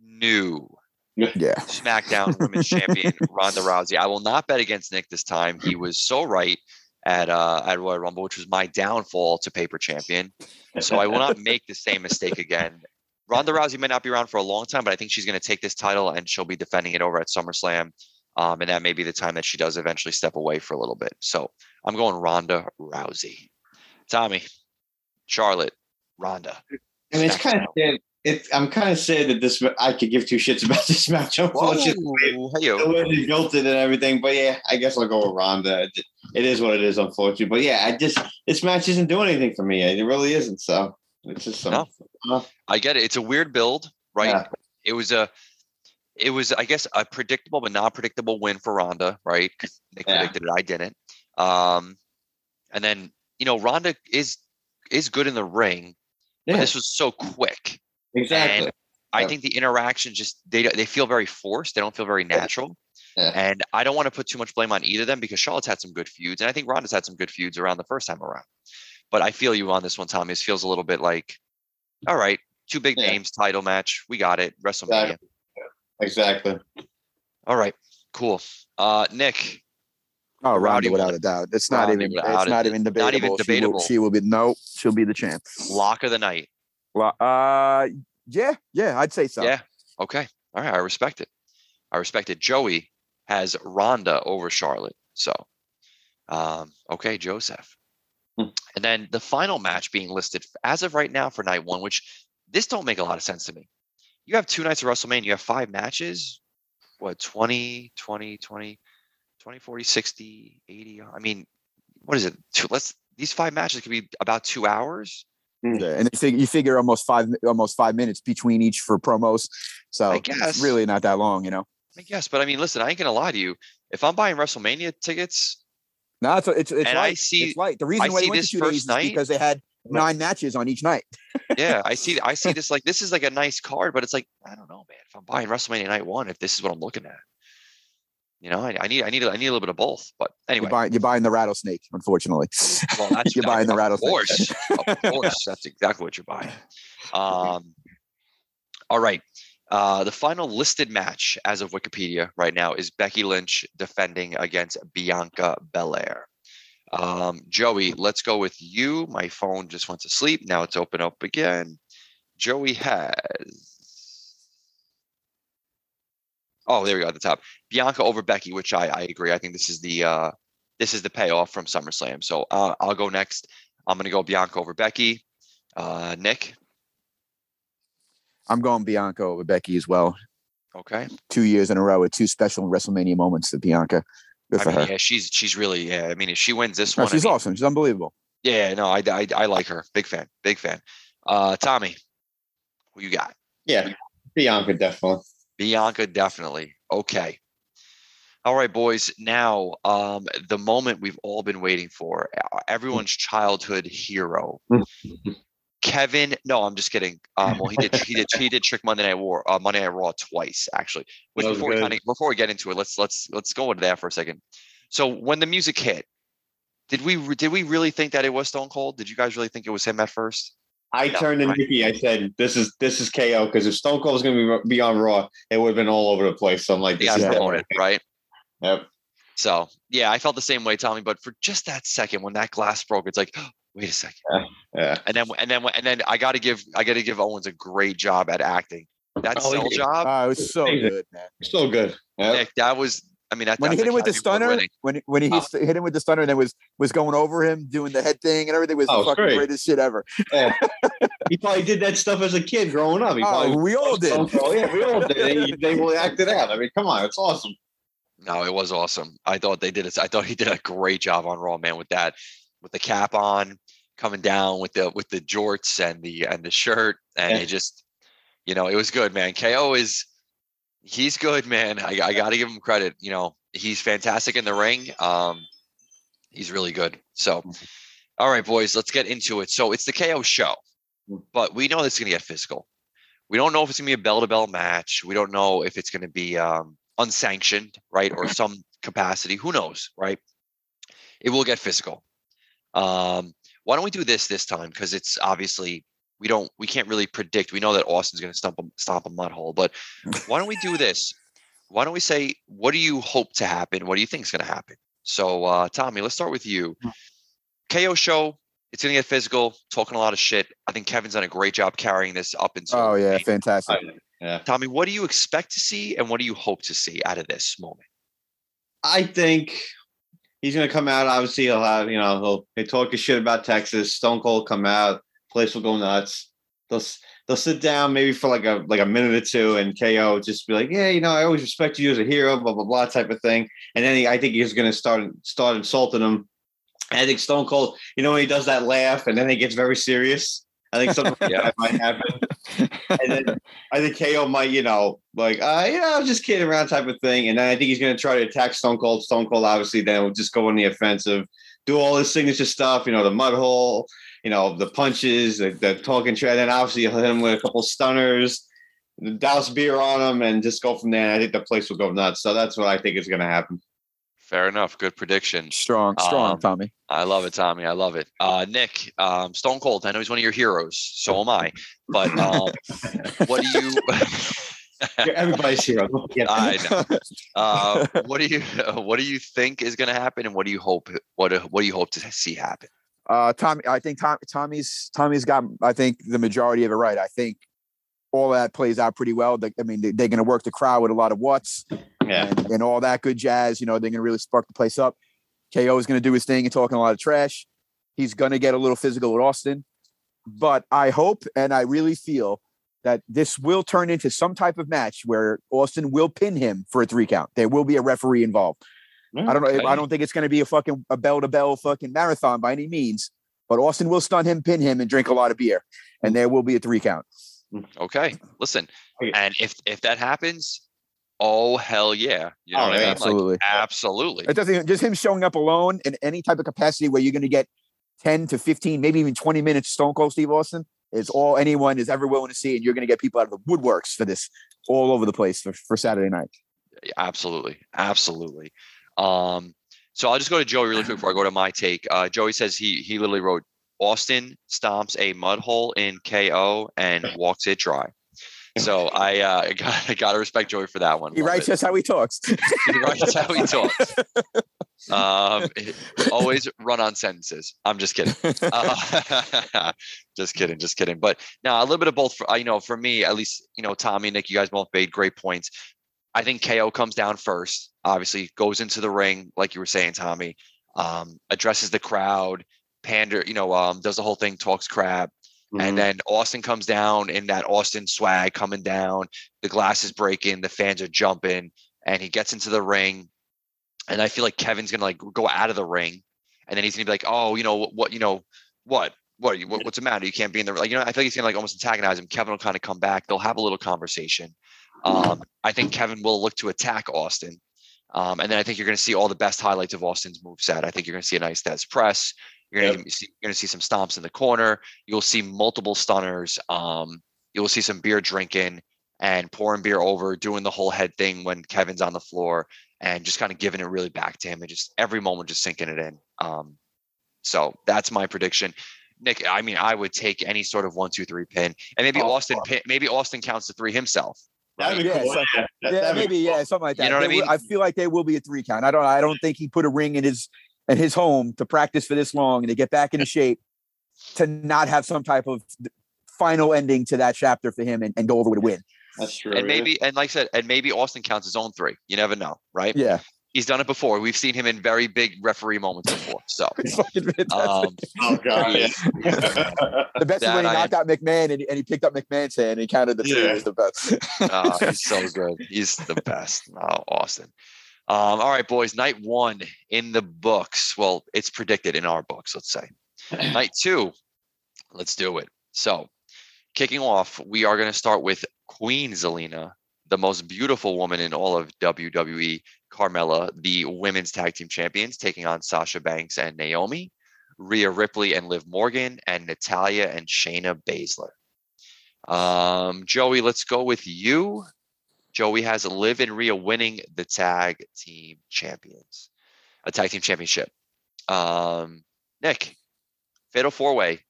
new Yeah. SmackDown Women's Champion Ronda Rousey. I will not bet against Nick this time. He was so right at uh, at Royal Rumble, which was my downfall to paper champion. So I will not make the same mistake again. Ronda Rousey may not be around for a long time, but I think she's going to take this title and she'll be defending it over at SummerSlam. Um, and that may be the time that she does eventually step away for a little bit. So I'm going Ronda Rousey. Tommy, Charlotte, Ronda. I mean, it's kind of sad. It, I'm kind of sad that this I could give two shits about this match. Unfortunately, Whoa, the way they built it and everything. But yeah, I guess I'll go with Ronda. It, is what it is, unfortunately. But yeah, I just this match isn't doing anything for me. It really isn't. So it's just some. No. I get it. It's a weird build, right? Yeah. It was a, it was, I guess, a predictable but not predictable win for Ronda, right? Nick Yeah. predicted it, I didn't. Um, and then you know, Ronda is is good in the ring, but Yeah, this was so quick. Exactly. And I think the interaction just they they feel very forced. They don't feel very natural. Yeah. And I don't want to put too much blame on either of them because Charlotte's had some good feuds, and I think Ronda's had some good feuds around the first time around. But I feel you on this one, Tommy. This feels a little bit like, all right, two big Yeah. names, title match, we got it, WrestleMania. Exactly. All right, cool. Uh, Nick, Oh, Rowdy Ronda, without won. a doubt. It's not Rowdy even. without It's it. not even debatable. Not even She will- debatable. She will, be no. She'll be the champ. lock of the night. Well, uh, yeah, yeah, I'd say so. Yeah. Okay. All right. I respect it. I respect it. Joey has Ronda over Charlotte. So, um, okay, Joseph. Hmm. And then the final match being listed as of right now for night one, which this don't make a lot of sense to me. You have two nights of WrestleMania, you have five matches. What, 20, 20, 20, 20, 40, 60, 80? I mean, what is it? Two, let's, these five matches could be about two hours. Mm. Yeah, and you figure, you figure almost five almost five minutes between each for promos, so I it's really not that long, you know. I guess, but I mean, listen, I ain't gonna lie to you. If I'm buying WrestleMania tickets, No, it's it's it's And I light. see- it's light. The reason I why see they went this to two first days is because they had nine matches on each night. yeah, I see. I see this like this is like a nice card, but it's like I don't know, man. If I'm buying WrestleMania Night One, if this is what I'm looking at, you know, I, I need I need I need a little bit of both. But anyway, You're buying you're buying the rattlesnake, unfortunately. well, that's you're buying the rattlesnake. of course, of course, that's exactly what you're buying. Um, all right. Uh, the final listed match as of Wikipedia right now is Becky Lynch defending against Bianca Belair. Um, Joey, let's go with you. My phone just went to sleep. Now it's open up again. Joey has. Oh, there we go at the top. Bianca over Becky, which I, I agree. I think this is the uh, this is the payoff from SummerSlam. So uh, I'll go next. I'm going to go Bianca over Becky. Uh, Nick, I'm going Bianca over Becky as well. okay. Two years in a row with two special WrestleMania moments to Bianca. Good I for mean, her. yeah, she's she's really yeah. I mean, if she wins this No, one, I she's mean, awesome. She's unbelievable. yeah, no, I, I I like her. Big fan, big fan. Uh, Tommy, who you got? Yeah, Bianca definitely. Bianca, definitely. Okay. All right, boys. Now, um, the moment we've all been waiting for, uh, everyone's childhood hero, Kevin. No, I'm just kidding. Um, well, he did. He did. He did trick Monday Night War. Uh, Monday Night Raw twice, actually. Which before we kind of before we get into it, let's let's let's go into that for a second. So when the music hit, did we did we really think that it was Stone Cold? Did you guys really think it was him at first? I Yeah, turned to right. Nikki. I said, "This is this is KO." Because if Stone Cold was going to be, be on Raw, it would have been all over the place. So I'm like, "This Yeah, is Yeah. promoted, right? Yep. So yeah, I felt the same way, Tommy. But for just that second, when that glass broke, it's like, wait a second. Yeah. And then and then and then I got to give I got to give Owens a great job at acting. That Oh, cell he- job, Oh, it was so Amazing. good, man. So good. Yeah. Nick, that was. I mean, that, When he hit him with the stunner, when when he Oh. hit hit him with the stunner, and then was was going over him, doing the head thing and everything was Oh, the fucking great. greatest shit ever. Yeah. he probably did that stuff as a kid growing up. He Oh, probably we all did. Oh, yeah, we all did. They, they will act it out. I mean, come on, it's awesome. No, it was awesome. I thought they did it. I thought he did a great job on Raw, man, with that, with the cap on, coming down with the with the jorts and the and the shirt, and Yeah. it just, you know, it was good, man. KO is, he's good, man. I, I got to give him credit. You know, he's fantastic in the ring. Um, he's really good. So, all right, boys, let's get into it. So it's the KO show, but we know this is gonna get physical. We don't know if it's gonna be a bell to bell match. We don't know if it's gonna be um, unsanctioned, right, or some capacity. Who knows, right? It will get physical. Um, why don't we do this this time? Because it's obviously we don't we can't really predict. We know that Austin's going to stomp a, stomp a mud hole, but why don't we do this? Why don't we say what do you hope to happen? What do you think is going to happen? So, uh, Tommy, let's start with you. KO show. It's going to get physical. Talking a lot of shit. I think Kevin's done a great job carrying this up until. Oh yeah, May. fantastic. Yeah. Tommy, what do you expect to see, and what do you hope to see out of this moment? I think he's going to come out. Obviously, he'll have, you know, he'll they talk a shit about Texas. Stone Cold come out. Place will go nuts. They'll they'll sit down maybe for like a like a minute or two, and KO just be like, yeah, you know, I always respect you as a hero, blah blah blah type of thing. And then he, I think he's going to start start insulting him. I think Stone Cold, you know, when he does that laugh, and then he gets very serious. I think something like Yeah. that might happen. and then I think KO might, you know, like, uh, you know, just kidding around type of thing. And then I think he's going to try to attack Stone Cold. Stone Cold, obviously, then will just go on the offensive, do all his signature stuff, you know, the mud hole, you know, the punches, the, the talking trash. Then obviously he'll hit him with a couple stunners, douse beer on him, and just go from there. And I think the place will go nuts. So that's what I think is going to happen. Fair enough. Good prediction. Strong, strong, Um, Tommy. I love it, Tommy. I love it. Uh, Nick, um, Stone Cold. I know he's one of your heroes. So am I. But um, what do you? Everybody's hero. Yeah. I know. Uh, what do you? What do you think is going to happen, and what do you hope? What What do you hope to see happen? Uh, Tommy, I think Tom, Tommy's Tommy's got I think the majority of it right. I think all that plays out pretty well. They, I mean, they, they're going to work the crowd with a lot of what's yeah. and, and all that good jazz. You know, they're going to really spark the place up. KO is going to do his thing and talking a lot of trash. He's going to get a little physical with Austin, but I hope and I really feel that this will turn into some type of match where Austin will pin him for a three count. There will be a referee involved. I don't know. Okay. I don't think it's going to be a fucking a bell to bell fucking marathon by any means. But Austin will stun him, pin him, and drink a lot of beer, and there will be a three count. Mm-hmm. Okay, listen, Okay. and if if that happens, oh hell yeah, you know Oh, what I mean? yeah, Like, absolutely. absolutely. It doesn't just him showing up alone in any type of capacity where you're going to get ten to fifteen, maybe even twenty minutes. Stone Cold Steve Austin is all anyone is ever willing to see, and you're going to get people out of the woodworks for this all over the place for, for Saturday night. Yeah, absolutely absolutely um so i'll just go to joey really quick before i go to my take uh joey says he he literally wrote austin stomps a mud hole in ko and walks it dry so i uh I got, I gotta respect joey for that one He Love writes it. just how he talks. he writes how he talks um always run on sentences i'm just kidding uh, just kidding, just kidding. But now a little bit of both. For, uh, you know, for me at least, you know, Tommy Nick, you guys both made great points. I think KO comes down first. Obviously, goes into the ring, like you were saying, Tommy. Um, addresses the crowd, pander, you know, um, does the whole thing, talks crap, Mm-hmm. and then Austin comes down in that Austin swag coming down. The glass is breaking, the fans are jumping, and he gets into the ring. And I feel like Kevin's gonna like go out of the ring, and then he's gonna be like, "Oh, you know what? what you know what? What, what? What's the matter? You can't be in the like." You know, I think he's gonna like almost antagonize him. Kevin will kind of come back. They'll have a little conversation. Um, I think Kevin will look to attack Austin, um, and then I think you're gonna see all the best highlights of Austin's moveset. I think you're gonna see a nice Thesz press. You're gonna see, you're gonna see some stomps in the corner. You'll see multiple stunners. Um, you'll see some beer drinking and pouring beer over, doing the whole head thing when Kevin's on the floor, and just kind of giving it really back to him, and just every moment just sinking it in. Um, so that's my prediction. Nick, I mean, I would take any sort of one, two, three pin, and maybe Oh, Austin, pin, maybe Austin counts the three himself. That'd be Yeah, cool. so- yeah, that- yeah, that'd be maybe yeah, something like that. You know what I They will- I feel like they will be a three count. I don't. I don't think he put a ring in his in his home to practice for this long and to get back into shape to not have some type of final ending to that chapter for him and, and go over with a win. That's true. And yeah. maybe, and like I said, and maybe Austin counts his own three. You never know, right? Yeah, He's done it before. We've seen him in very big referee moments before. So, It's fucking fantastic. um, Oh god, yeah. the best is when he I- knocked out McMahon and, he- and he picked up McMahon's hand and he counted the two. Yeah. It was the best. uh, he's so good. He's the best. Oh, Austin. Um, all right, boys. Night one in the books. Well, it's predicted in our books. Let's say. Night two. Let's do it. So, kicking off, we are going to start with Queen Zelina, the most beautiful woman in all of WWE, Carmella, the women's tag team champions, taking on Sasha Banks and Naomi, Rhea Ripley and Liv Morgan, and Natalya and Shayna Baszler. Um, Joey, let's go with you. Joey has Liv and Rhea winning the tag team champions, a tag team championship. Um, Nick, Fatal Four Way,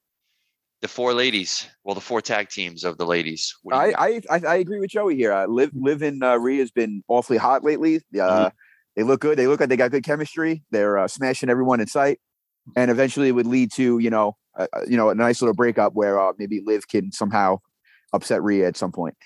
the four ladies, well, the four tag teams of the ladies. What do you I. I I I agree with Joey here. Uh, Liv Liv in uh, Rhea has been awfully hot lately. Uh, They look good. They look like they got good chemistry. They're uh, smashing everyone in sight, and eventually it would lead to you know uh, uh, you know a nice little breakup where uh, maybe Liv can somehow upset Rhea at some point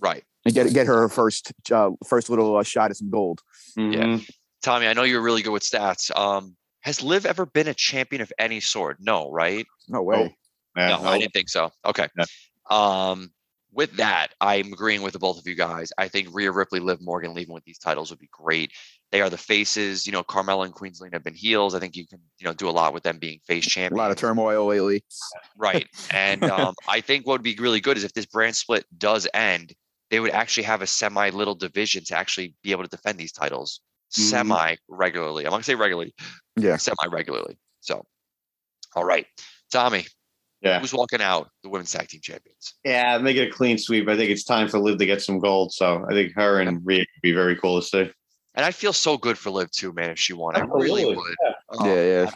right. and get get her first uh, first little uh, shot at some gold. Mhm. Tommy, I know you're really good with stats. Um, has Liv ever been a champion of any sort? No, right? No way. Yeah, no, I didn't think so. Okay. Yeah. Um, with that, I'm agreeing with the both of you guys. I think Rhea Ripley, Liv Morgan leaving with these titles would be great. They are the faces. You know, Carmella and Queen Zelina have been heels. I think you can, you know, do a lot with them being face champions. A lot of turmoil lately. Right. And um, I think what would be really good is if this brand split does end, they would actually have a semi little division to actually be able to defend these titles Mhm. semi regularly. I'm going to say regularly, Yeah. semi regularly. So, all right. Tommy, Yeah. who's walking out the women's tag team champions? Yeah, make it a clean sweep. I think it's time for Liv to get some gold. So I think her and Rhea would be very cool to see. And I feel so good for Liv too, man, if she won. I really would. Yeah. Oh, yeah, yeah.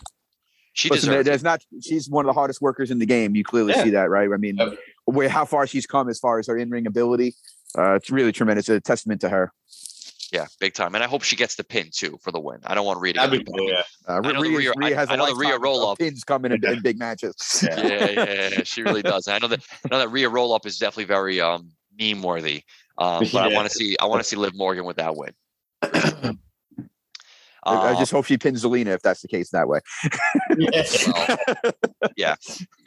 She Listen, there- deserves it. there's not. She's one of the hardest workers in the game. You clearly Yeah. see that, right? I mean, Yep. where how far she's come as far as her in ring ability. Uh, it's really tremendous. It's a testament to her. Yeah, big time. And I hope she gets the pin too for the win. I don't want Rhea to That'd get be cool. Yeah. Uh, I know the Rhea, Rhea- Rhea I- has a I know the Rhea lifetime of- of roll-up. pins coming in, in big matches. yeah, yeah, yeah, she really does. And I know that I know that Rhea roll up is definitely very um meme worthy. Um, but I want to see I want to see Liv Morgan with that win. I, I Um, just hope she pins Zelina if that's the case that way. well, yeah,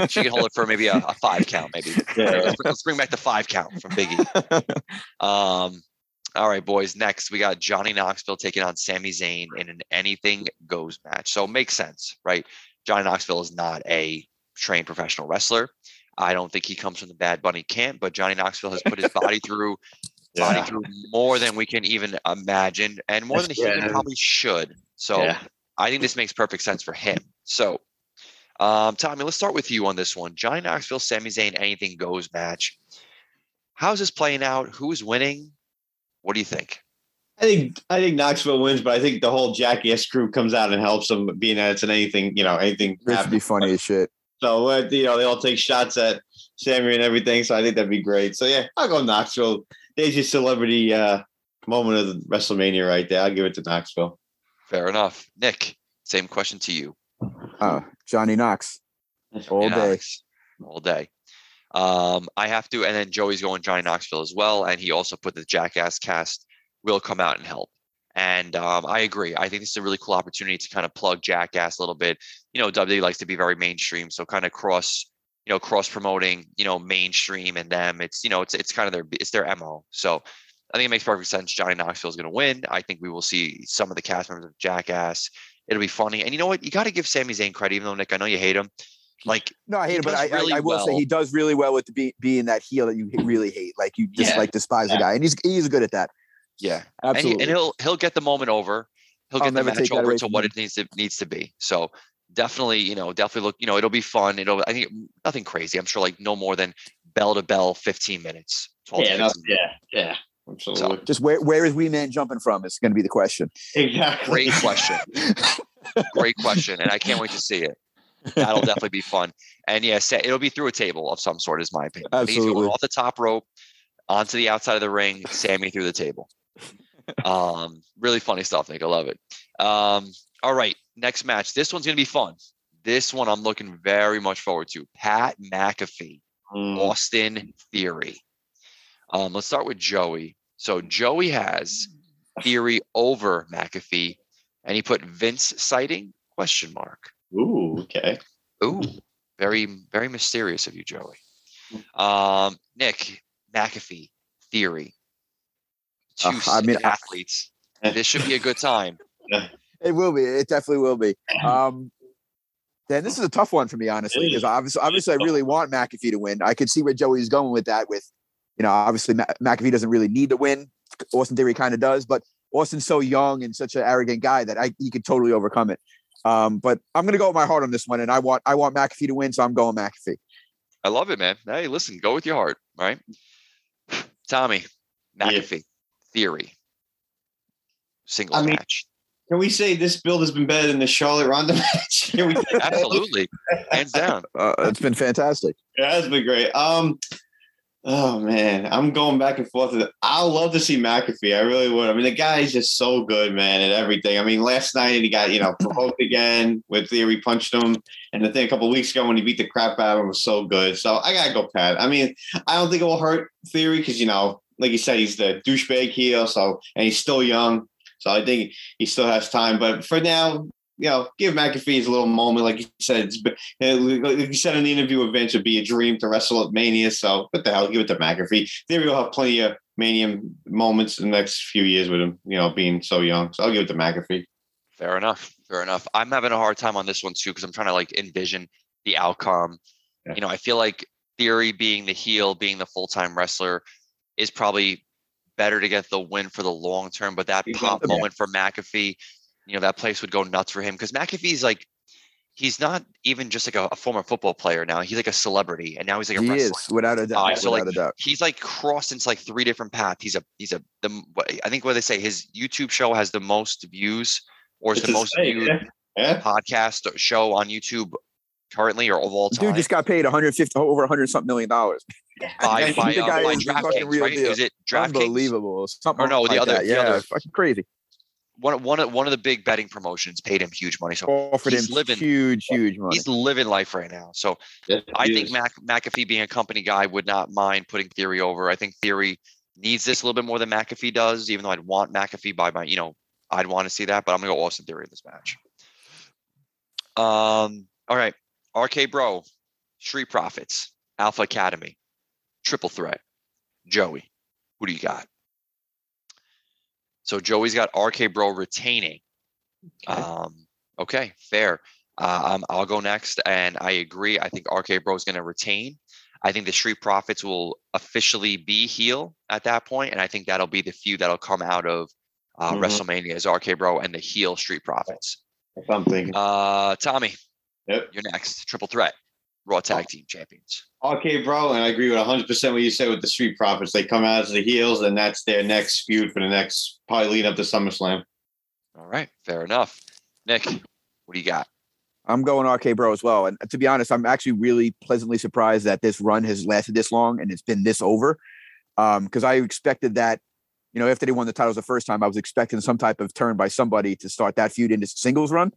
she can hold it for maybe a, a five count, maybe. Yeah. Let's, bring- let's bring back the five count from Biggie. Um, all right, boys. Next, we got Johnny Knoxville taking on Sami Zayn in an anything goes match. So it makes sense, right? Johnny Knoxville is not a trained professional wrestler. I don't think he comes from the Bad Bunny camp, but Johnny Knoxville has put his body through body through more than we can even imagine, and more than he Yeah. probably should. So Yeah. I think this makes perfect sense for him. So, um, Tommy, let's start with you on this one. Johnny Knoxville, Sami Zayn, anything goes match. How's this playing out? Who's winning? What do you think? I think I think Knoxville wins, but I think the whole Jackass crew comes out and helps them, being that it's an anything, you know, anything. This would be happens. funny as shit. So uh, you know, they all take shots at Sami and everything. So I think that'd be great. So yeah, I'll go Knoxville. There's your celebrity uh, moment of the WrestleMania right there. I'll give it to Knoxville. Fair enough. Nick, same question to you. Uh, Johnny Knox all Johnny day. Knox, all day. Um, I have to, and then Joey's going Johnny Knoxville as well, and he also put the Jackass cast will come out and help. And um, I agree. I think this is a really cool opportunity to kind of plug Jackass a little bit. You know, WWE likes to be very mainstream, so kind of cross, you know, cross promoting, you know, mainstream and them. It's you know, it's it's kind of their it's their mo. So I think it makes perfect sense. Johnny Knoxville is going to win. I think we will see some of the cast members of Jackass. It'll be funny. And you know what? You got to give Sami Zayn credit, even though Nick, I know you hate him. Like No, I hate He it, but I, really I, I will say he does really well with the be, being that heel that you really hate. Like you just Yeah. like despise the guy, and he's he's good at that. Yeah, and, he, Absolutely. and he'll he'll get the moment over. He'll I'll get the match over to what him. it needs to needs to be. So definitely, you know, definitely look. You know, it'll be fun. It'll. I think nothing crazy. I'm sure like no more than bell to bell, 15 minutes. 12 to Yeah, no, 15 yeah, yeah, absolutely. Just where where is Wee Man jumping from? Is going to be the question. exactly. Great question. Great question, and I can't wait to see it. That'll definitely be fun. And yeah, it'll be through a table of some sort, is my opinion. Absolutely. going off the top rope. onto the outside of the ring, Sami through the table. Um, really funny stuff, Nick. I love it. Um, all right, next match. This one's gonna be fun. This one I'm looking very much forward to. Pat McAfee, Mm. Austin Theory. Um, let's start with Joey. So Joey has Theory over McAfee, and he put Vince sighting question mark. Ooh, okay. Ooh, very very mysterious of you, Joey. Um, Nick McAfee Theory. Two Uh, I mean, sick I- athletes. This should be a good time. It will be. It definitely will be. Um, then this is a tough one for me, honestly, because obviously, obviously, I really want McAfee to win. I could see where Joey's going with that. With, you know, obviously Ma- McAfee doesn't really need to win. Austin Theory kind of does, but Austin's so young and such an arrogant guy that I he could totally overcome it. Um, but I'm gonna go with my heart on this one, and I want I want McAfee to win, so I'm going McAfee. I love it, man. Hey, listen, go with your heart, right? Tommy, Yeah. McAfee, Theory, single I mean- match. Can we say this build has been better than the Charlotte Ronda match? Can we Absolutely, hands down. Uh, it's been fantastic. Yeah, that's been great. Um, oh man, I'm going back and forth. I love to see McAfee. I really would. I mean, the guy is just so good, man, at everything. I mean, last night he got you know provoked again with Theory punched him, and the thing a couple weeks ago when he beat the crap out of him was so good. So I gotta go Pat. I mean, I don't think it will hurt Theory because you know, like you said, he's the douchebag heel. So and he's still young. So I think he still has time. But for now, you know, give McAfee his little moment. Like you said, it's been, like you said in the interview with Vince, it'd be a dream to wrestle at Mania. So what the hell? Give it to McAfee. Theory will have plenty of Mania moments in the next few years with him, you know, being so young. So I'll give it to McAfee. Fair enough. Fair enough. I'm having a hard time on this one too because I'm trying to like envision the outcome. Yeah. You know, I feel like Theory being the heel, being the full time wrestler, is probably better to get the win for the long term. But that He's pop moment for McAfee, you know, that place would go nuts for him because McAfee's like, he's not even just like a, a former football player now. He's like a celebrity, and now he's like a He wrestler. is without a doubt. Uh, so, without like, a doubt. He's like crossed into like three different paths. He's a he's a the I think what they say his YouTube show has the most views or it's It's the most say, viewed yeah. Yeah. podcast or show on YouTube currently or of all time Dude just got paid 150 over 100 something million dollars. by He's by, the uh, guy by is fucking DraftKings, real right? deal. Is it DraftKings? Unbelievable. Something Or no, the like other- that. the yeah, other- fucking crazy. One one of one of the big betting promotions paid him huge money, so Offered him he's living- huge, huge money. he's living life right now. So Yeah, I he think. Mac, McAfee being a company guy would not mind putting Theory over. I think Theory needs this a little bit more than McAfee does, even though I'd want McAfee by my, you know, I'd want to see that, but I'm gonna go Austin Theory in this match. Um, all right. RK Bro, Street Profits, Alpha Academy, Triple Threat, Joey. Who do you got? So Joey's got RK Bro retaining. Okay. Um, okay, fair. Uh, um, I'll go next, and I agree. I think RK Bro is going to retain. I think the Street Profits will officially be heel at that point, and I think that'll be the feud that'll come out of uh, Mhm. WrestleMania is RK Bro and the heel Street Profits. That's what I'm thinking. Uh, Tommy, Yep. you're next. Triple threat, Raw Tag Team Champions. Okay, bro, and I agree with 100 percent what you said with the Street Profits. They come out as the heels, and that's their next feud for the next probably lead up to SummerSlam. All right, fair enough. Nick, what do you got? I'm going RK Bro as well. And to be honest, I'm actually really pleasantly surprised that this run has lasted this long and it's been this over. Um, because I expected that, you know, after they won the titles the first time, I was expecting some type of turn by somebody to start that feud into singles run.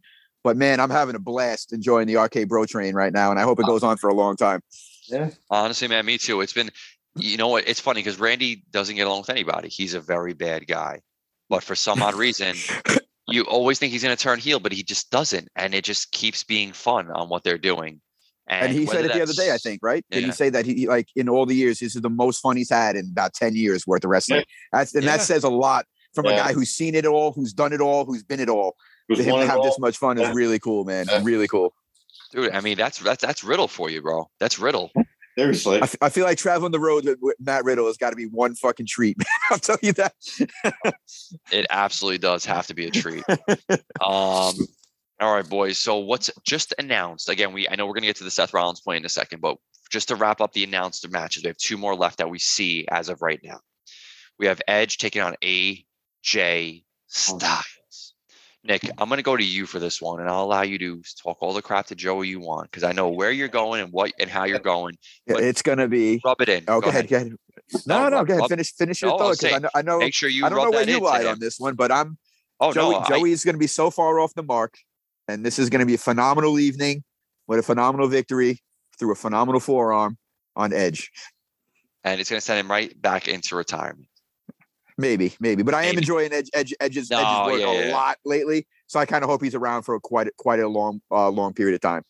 But man, I'm having a blast enjoying the RK Bro train right now, and I hope it oh. goes on for a long time. Yeah. Honestly, man, me too. It's been, you know what? It's funny because Randy doesn't get along with anybody. He's a very bad guy, but for some odd reason, you always think he's going to turn heel, but he just doesn't, and it just keeps being fun on what they're doing. And he said it the other day, I think, right? Did Yeah. he say that he he, like in all the years, this is the most fun he's had in about 10 years worth of wrestling? That's and Yeah. that says a lot from a guy who's seen it all, who's done it all, who's been it all. Was To him one to have this much fun is really cool, man. Yeah. Really cool. dude. I mean, that's that's that's Riddle for you, bro. That's Riddle. Seriously. I, f- I feel like traveling the road with, with Matt Riddle has got to be one fucking treat. I'll tell you that. It absolutely does have to be a treat. um, all right, boys. So what's just announced? Again, we I know we're gonna get to the Seth Rollins point in a second, but just to wrap up the announced matches, we have two more left that we see as of right now. We have Edge taking on AJ Styles. Nick, I'm gonna go to you for this one, and I'll allow you to talk all the crap to Joey you want because I know where you're going and what and how you're going. It's gonna be. Rub it in. Oh, Go go ahead. ahead. No, No, no, rub- go ahead. Finish, finish your No, I thought because I know, I know, Make sure you I don't rub know where you lie on this one, but I'm Oh Joey. no, Joey is going to be so far off the mark, and this is going to be a phenomenal evening with a phenomenal victory through a phenomenal forearm on Edge. and it's going to send him right back into retirement. Maybe, maybe, but I am enjoying Edge, Edge, Edge's, No, Edge's work yeah, a yeah. lot lately. So I kind of hope he's around for quite, a, quite a long, uh, long period of time.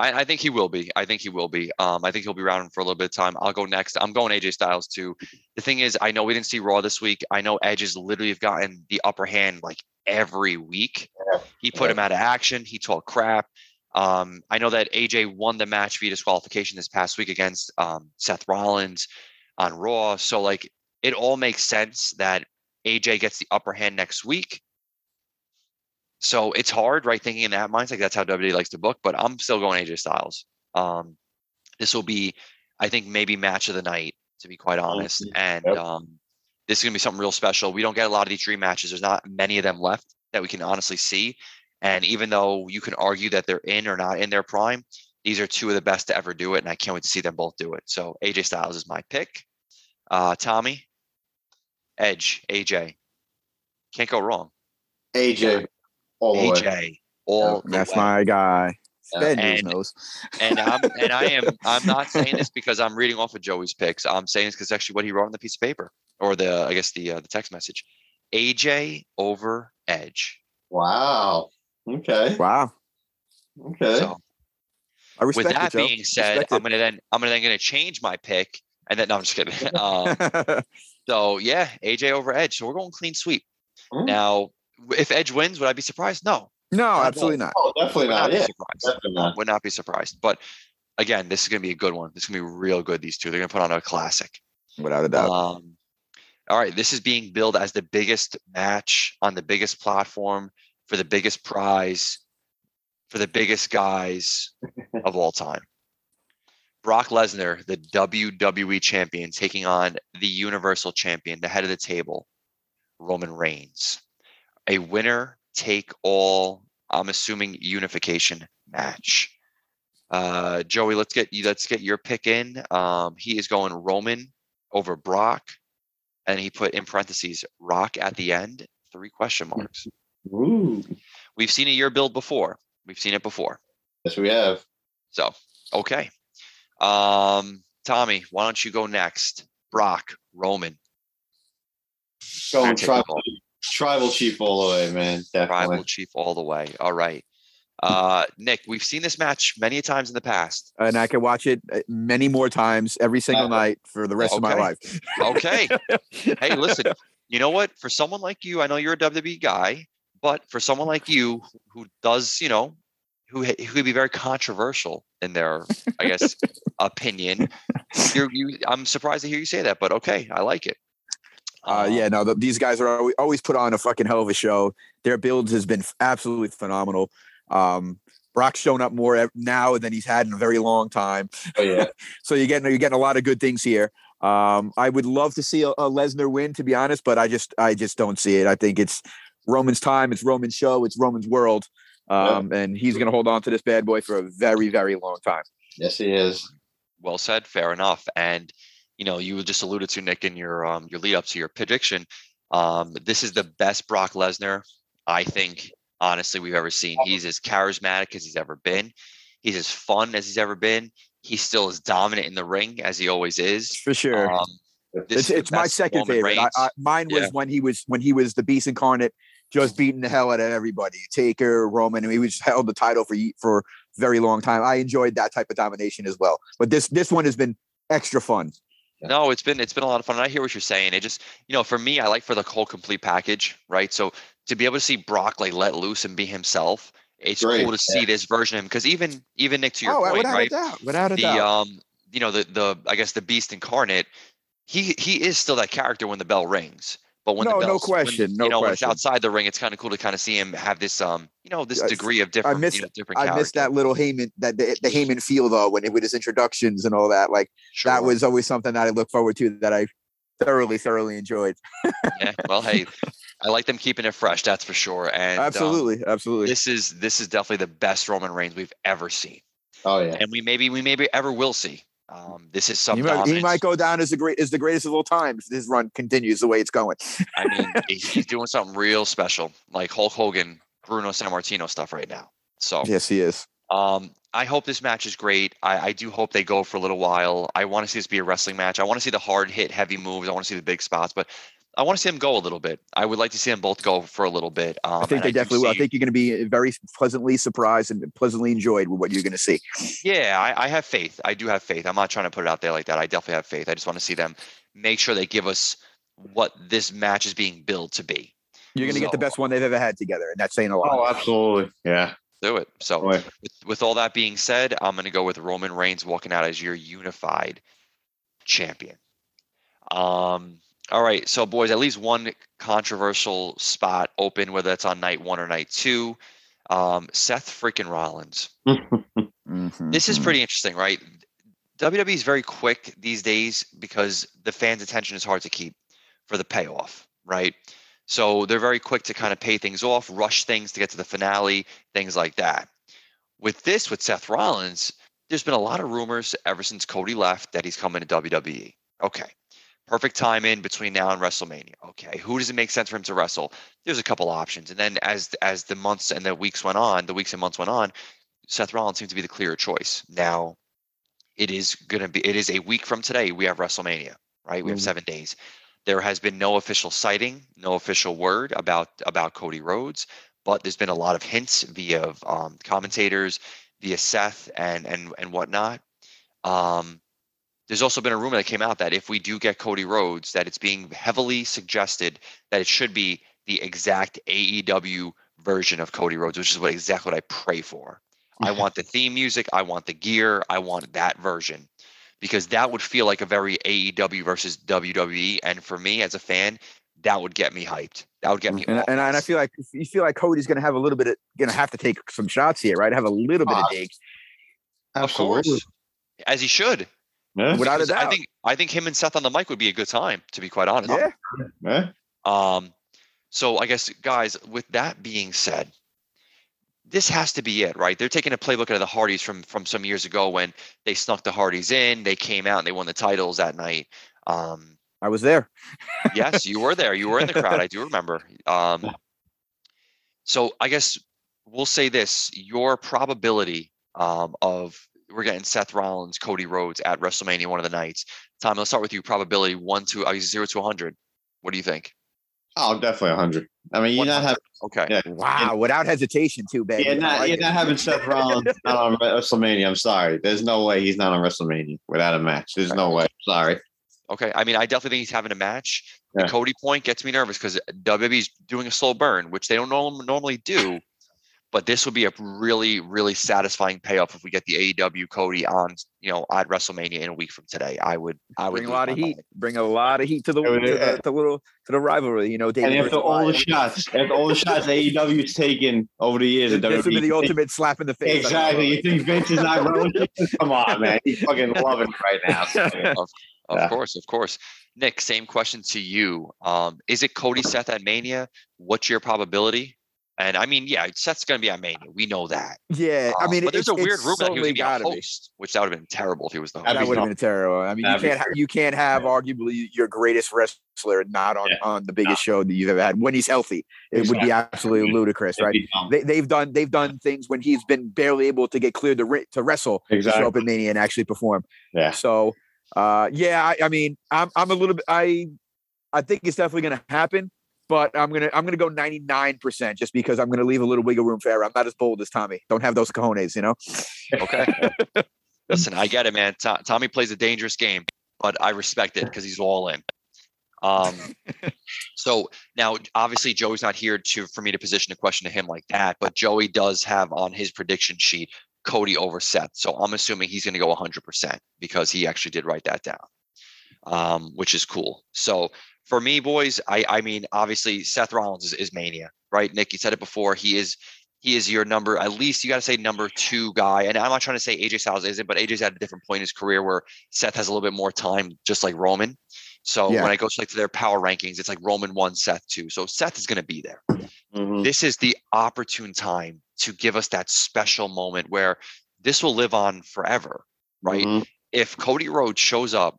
I, I think he will be. I think he will be. Um, I think he'll be around for a little bit of time. I'll go next. I'm going AJ Styles too. The thing is, I know we didn't see Raw this week. I know Edge has literally have gotten the upper hand like every week. Yeah. He put him out of action. He talked crap. Um, I know that AJ won the match via disqualification this past week against um, Seth Rollins on Raw. So like it all makes sense that AJ gets the upper hand next week. So it's hard, right? Thinking in that mindset, that's how WWE likes to book. But I'm still going AJ Styles. Um, this will be, I think, maybe match of the night, to be quite honest. Mhm. And Yep. um, this is gonna be something real special. We don't get a lot of these dream matches. There's not many of them left that we can honestly see. And even though you can argue that they're in or not in their prime, these are two of the best to ever do it, and I can't wait to see them both do it. So AJ Styles is my pick. Uh, Tommy, Edge, AJ, can't go wrong. AJ, all the way. AJ, all the That's way. my guy. Yeah. Ben And- knows. and I'm and I am I'm not saying this because I'm reading off of Joey's picks. I'm saying this because actually what he wrote on the piece of paper or the I guess the uh, the text message. AJ over Edge. Wow. Okay. Wow. Okay. So I with respect that it, being said, Respect I'm gonna then I'm gonna then gonna change my pick and then no I'm just kidding. um, it. so yeah, AJ over Edge. So we're going clean sweep. Hmm. Now if Edge wins, would I be surprised? No. no, absolutely not. Oh, definitely Would not. not Yeah. Definitely not. would not be surprised. But again, this is gonna be a good one. This is gonna be real good. These two. They're gonna put on a classic. Without a doubt. Um, all right, this is being billed as the biggest match on the biggest platform for the biggest prize for the biggest guys of all time. Brock Lesnar, the WWE champion, taking on the Universal champion, the head of the table, Roman Reigns. A winner take all, I'm assuming unification match. Uh, Joey, let's get you. Let's get your pick in. Um, he is going Roman over Brock, and he put in parentheses Rock at the end. Three question marks. Ooh. We've seen a year build before. We've seen it before. Yes, we have. So okay. Um, Tommy, why don't you go next? Brock, Roman, Going take tribal, tribal chief all the way, man. Definitely. Tribal Chief all the way. All right. Uh, Nick, we've seen this match many times in the past. and I can watch it uh, many more times every single Uh, night for the rest of my life. Okay. hey, listen, you know what? For someone like you, I know you're a WWE guy, but for someone like you who does, you know, who who could be very controversial in their, I guess, opinion, you're, you. I'm surprised to hear you say that, but okay, I like it. Uh, Um, yeah, no, the, these guys are always, always put on a fucking hell of a show. Their build has been absolutely phenomenal. Um, Brock's shown up more now than he's had in a very long time. Oh yeah. So you're getting you're getting a lot of good things here. Um, I would love to see a, a Lesnar win, to be honest, but I just I just don't see it. I think it's Roman's time, it's Roman's show, it's Roman's world, um, and he's going to hold on to this bad boy for a very very long time. yes, he is. well said fair enough and you know you just alluded to nick in your um your lead up to your prediction um this is the best brock lesnar i think honestly we've ever seen he's as charismatic as he's ever been he's as fun as he's ever been he's still as dominant in the ring as he always is For sure. um this it's it's my second favorite. I, I, mine was Yeah. when he was when he was the beast incarnate, just beating the hell out of everybody. Taker, Roman, and he was held the title for ye- for very long time. I enjoyed that type of domination as well. But this this one has been extra fun. No, it's been it's been a lot of fun. And I hear what you're saying. It just you know for me, I like for the whole complete package, right? So to be able to see Brock like let loose and be himself, it's Great, cool to see this version of him. Because even even Nick, to your oh, point, without right? a doubt, without a The doubt. um, you know the the I guess the beast incarnate, he he is still that character when the bell rings. But when No, the no bell's, when, question, no you know, when it's question. outside the ring, it's kind of cool to kind of see him have this um, you know, this I- degree of different, miss- you know, different. I missed character. that little Heyman that the, the Heyman feel though when it, with his introductions and all that. Like that was always something that I look forward to that I thoroughly thoroughly enjoyed. yeah. Well, hey, I like them keeping it fresh. That's for sure. And um, absolutely, absolutely. this is this is definitely the best Roman Reigns we've ever seen, Oh yeah. and we maybe we maybe ever will see. Um, this is some He might, he might go down as the great as the greatest of all time if this run continues the way it's going. I mean, he's he's doing something real special, like Hulk Hogan, Bruno Sammartino stuff right now. So, Yes, he is. um, I hope this match is great. I, I do hope they go for a little while. I want to see this be a wrestling match. I want to see the hard hit, heavy moves. I want to see the big spots, but I want to see them go a little bit. I would like to see them both go for a little bit. Um, I think they do definitely will. I think you're going to be very pleasantly surprised and pleasantly enjoyed with what you're going to see. Yeah, I, I have faith. I do have faith. I'm not trying to put it out there like that. I definitely have faith. I just want to see them make sure they give us what this match is being billed to be. You're going to get the best one they've ever had together, and that's saying a lot. Oh, absolutely. Yeah. Do it. So, with, with all that being said, I'm going to go with Roman Reigns walking out as your unified champion. Um, all right. So, boys, at least one controversial spot open, whether that's on night one or night two. Um, Seth freaking Rollins. Mhm, This is mhm. pretty interesting, right? WWE is very quick these days because the fans' attention is hard to keep for the payoff, right? So they're very quick to kind of pay things off, rush things to get to the finale, things like that. With this, with Seth Rollins, there's been a lot of rumors ever since Cody left that he's coming to WWE. Okay. Perfect time in between now and WrestleMania. Okay. Who does it make sense for him to wrestle? There's a couple options. And then as as the months and the weeks went on, the weeks and months went on, Seth Rollins seems to be the clearer choice. Now, it is going to be, it is a week from today. We have WrestleMania, right? We have Mhm. seven days. There has been no official sighting, no official word about about Cody Rhodes, but there's been a lot of hints via um, commentators, via Seth and and and whatnot. Um, there's also been a rumor that came out that if we do get Cody Rhodes, that it's being heavily suggested that it should be the exact AEW version of Cody Rhodes, which is what exactly what I pray for. I want the theme music, I want the gear, I want that version. Because that would feel like a very AEW versus WWE. And for me as a fan, that would get me hyped. That would get me And, and, I- and I feel like you feel like Cody's going to have a little bit of going to have to take some shots here, right? Have a little bit of Ah, dig. of course. As he should. Yeah. Without a Because I think I think him and Seth on the mic would be a good time, to be quite honest. Yeah. Yeah. Um, so I guess, guys, with that being said, this has to be it, right? They're taking a playbook out of the Hardys from from some years ago when they snuck the Hardys in, they came out and they won the titles that night. Um, I was there. yes, you were there. You were in the crowd. I do remember. Um, so I guess we'll say this: your probability um, of we're getting Seth Rollins, Cody Rhodes at WrestleMania one of the nights. Tom, let's start with you. Probability one to uh, zero to hundred. What do you think? Oh, definitely 100. I mean, you're not having, Okay. yeah, Wow, without hesitation, too, baby. you're not, like you're it. not having Seth Rollins not on WrestleMania. I'm sorry. There's no way he's not on WrestleMania without a match. There's no way. Sorry. Okay. I mean, I definitely think he's having a match. The Cody point gets me nervous because WWE's doing a slow burn, which they don't normally do. But this would be a really, really satisfying payoff if we get the AEW Cody on, you know, at WrestleMania in a week from today. I would, I would bring a lot of heat. mind. Bring a lot of heat to the, Yeah, to yeah. the, the little to the rivalry. You know, David And after versus all the Goliath. shots, after all the shots AEW's taken over the years, this, and this would be the ultimate slap in the face. Exactly. You think Vince is not going? Come on, man. He's fucking loving it right now. Of Yeah. course, of course. Nick, same question to you. Um, is it Cody Seth at Mania? What's your probability? And I mean, yeah, Seth's going to be on Mania. We know that. Yeah, I Um, mean, but there's a weird it's rumor that he was going to be a gotta be. host, which that would have been terrible if he was the host. That'd That be would have been terrible. I mean, you That'd be can't ha- you can't have arguably your greatest wrestler not on Yeah. on the biggest show that you've ever had when he's healthy. It would be absolutely ludicrous, That'd right? They, they've done they've done things when he's been barely able to get cleared to ri- to wrestle to show up Exactly. at Mania and actually perform. Yeah. So, uh, yeah, I, I mean, I'm I'm a little bit I I think it's definitely going to happen, but I'm gonna I'm gonna go 99 percent just because I'm gonna leave a little wiggle room for error. I'm not as bold as Tommy. Don't have those cojones, you know. Okay. Listen, I get it, man. To- Tommy plays a dangerous game, but I respect it because he's all in. Um, so now, obviously, Joey's not here to for me to position a question to him like that, but Joey does have on his prediction sheet Cody over Seth. So I'm assuming he's going to go 100% because he actually did write that down, um, which is cool. So for me, boys, I I mean, obviously, Seth Rollins is, is mania, right? Nick, you said it before. He is he is your number at least you got to say number two guy and i'm not trying to say aj styles isn't but aj's at a different point in his career where seth has a little bit more time just like roman so Yeah. when i go to like to their power rankings it's like roman one seth two so seth is going to be there Mhm. this is the opportune time to give us that special moment where this will live on forever right Mhm. if Cody Rhodes shows up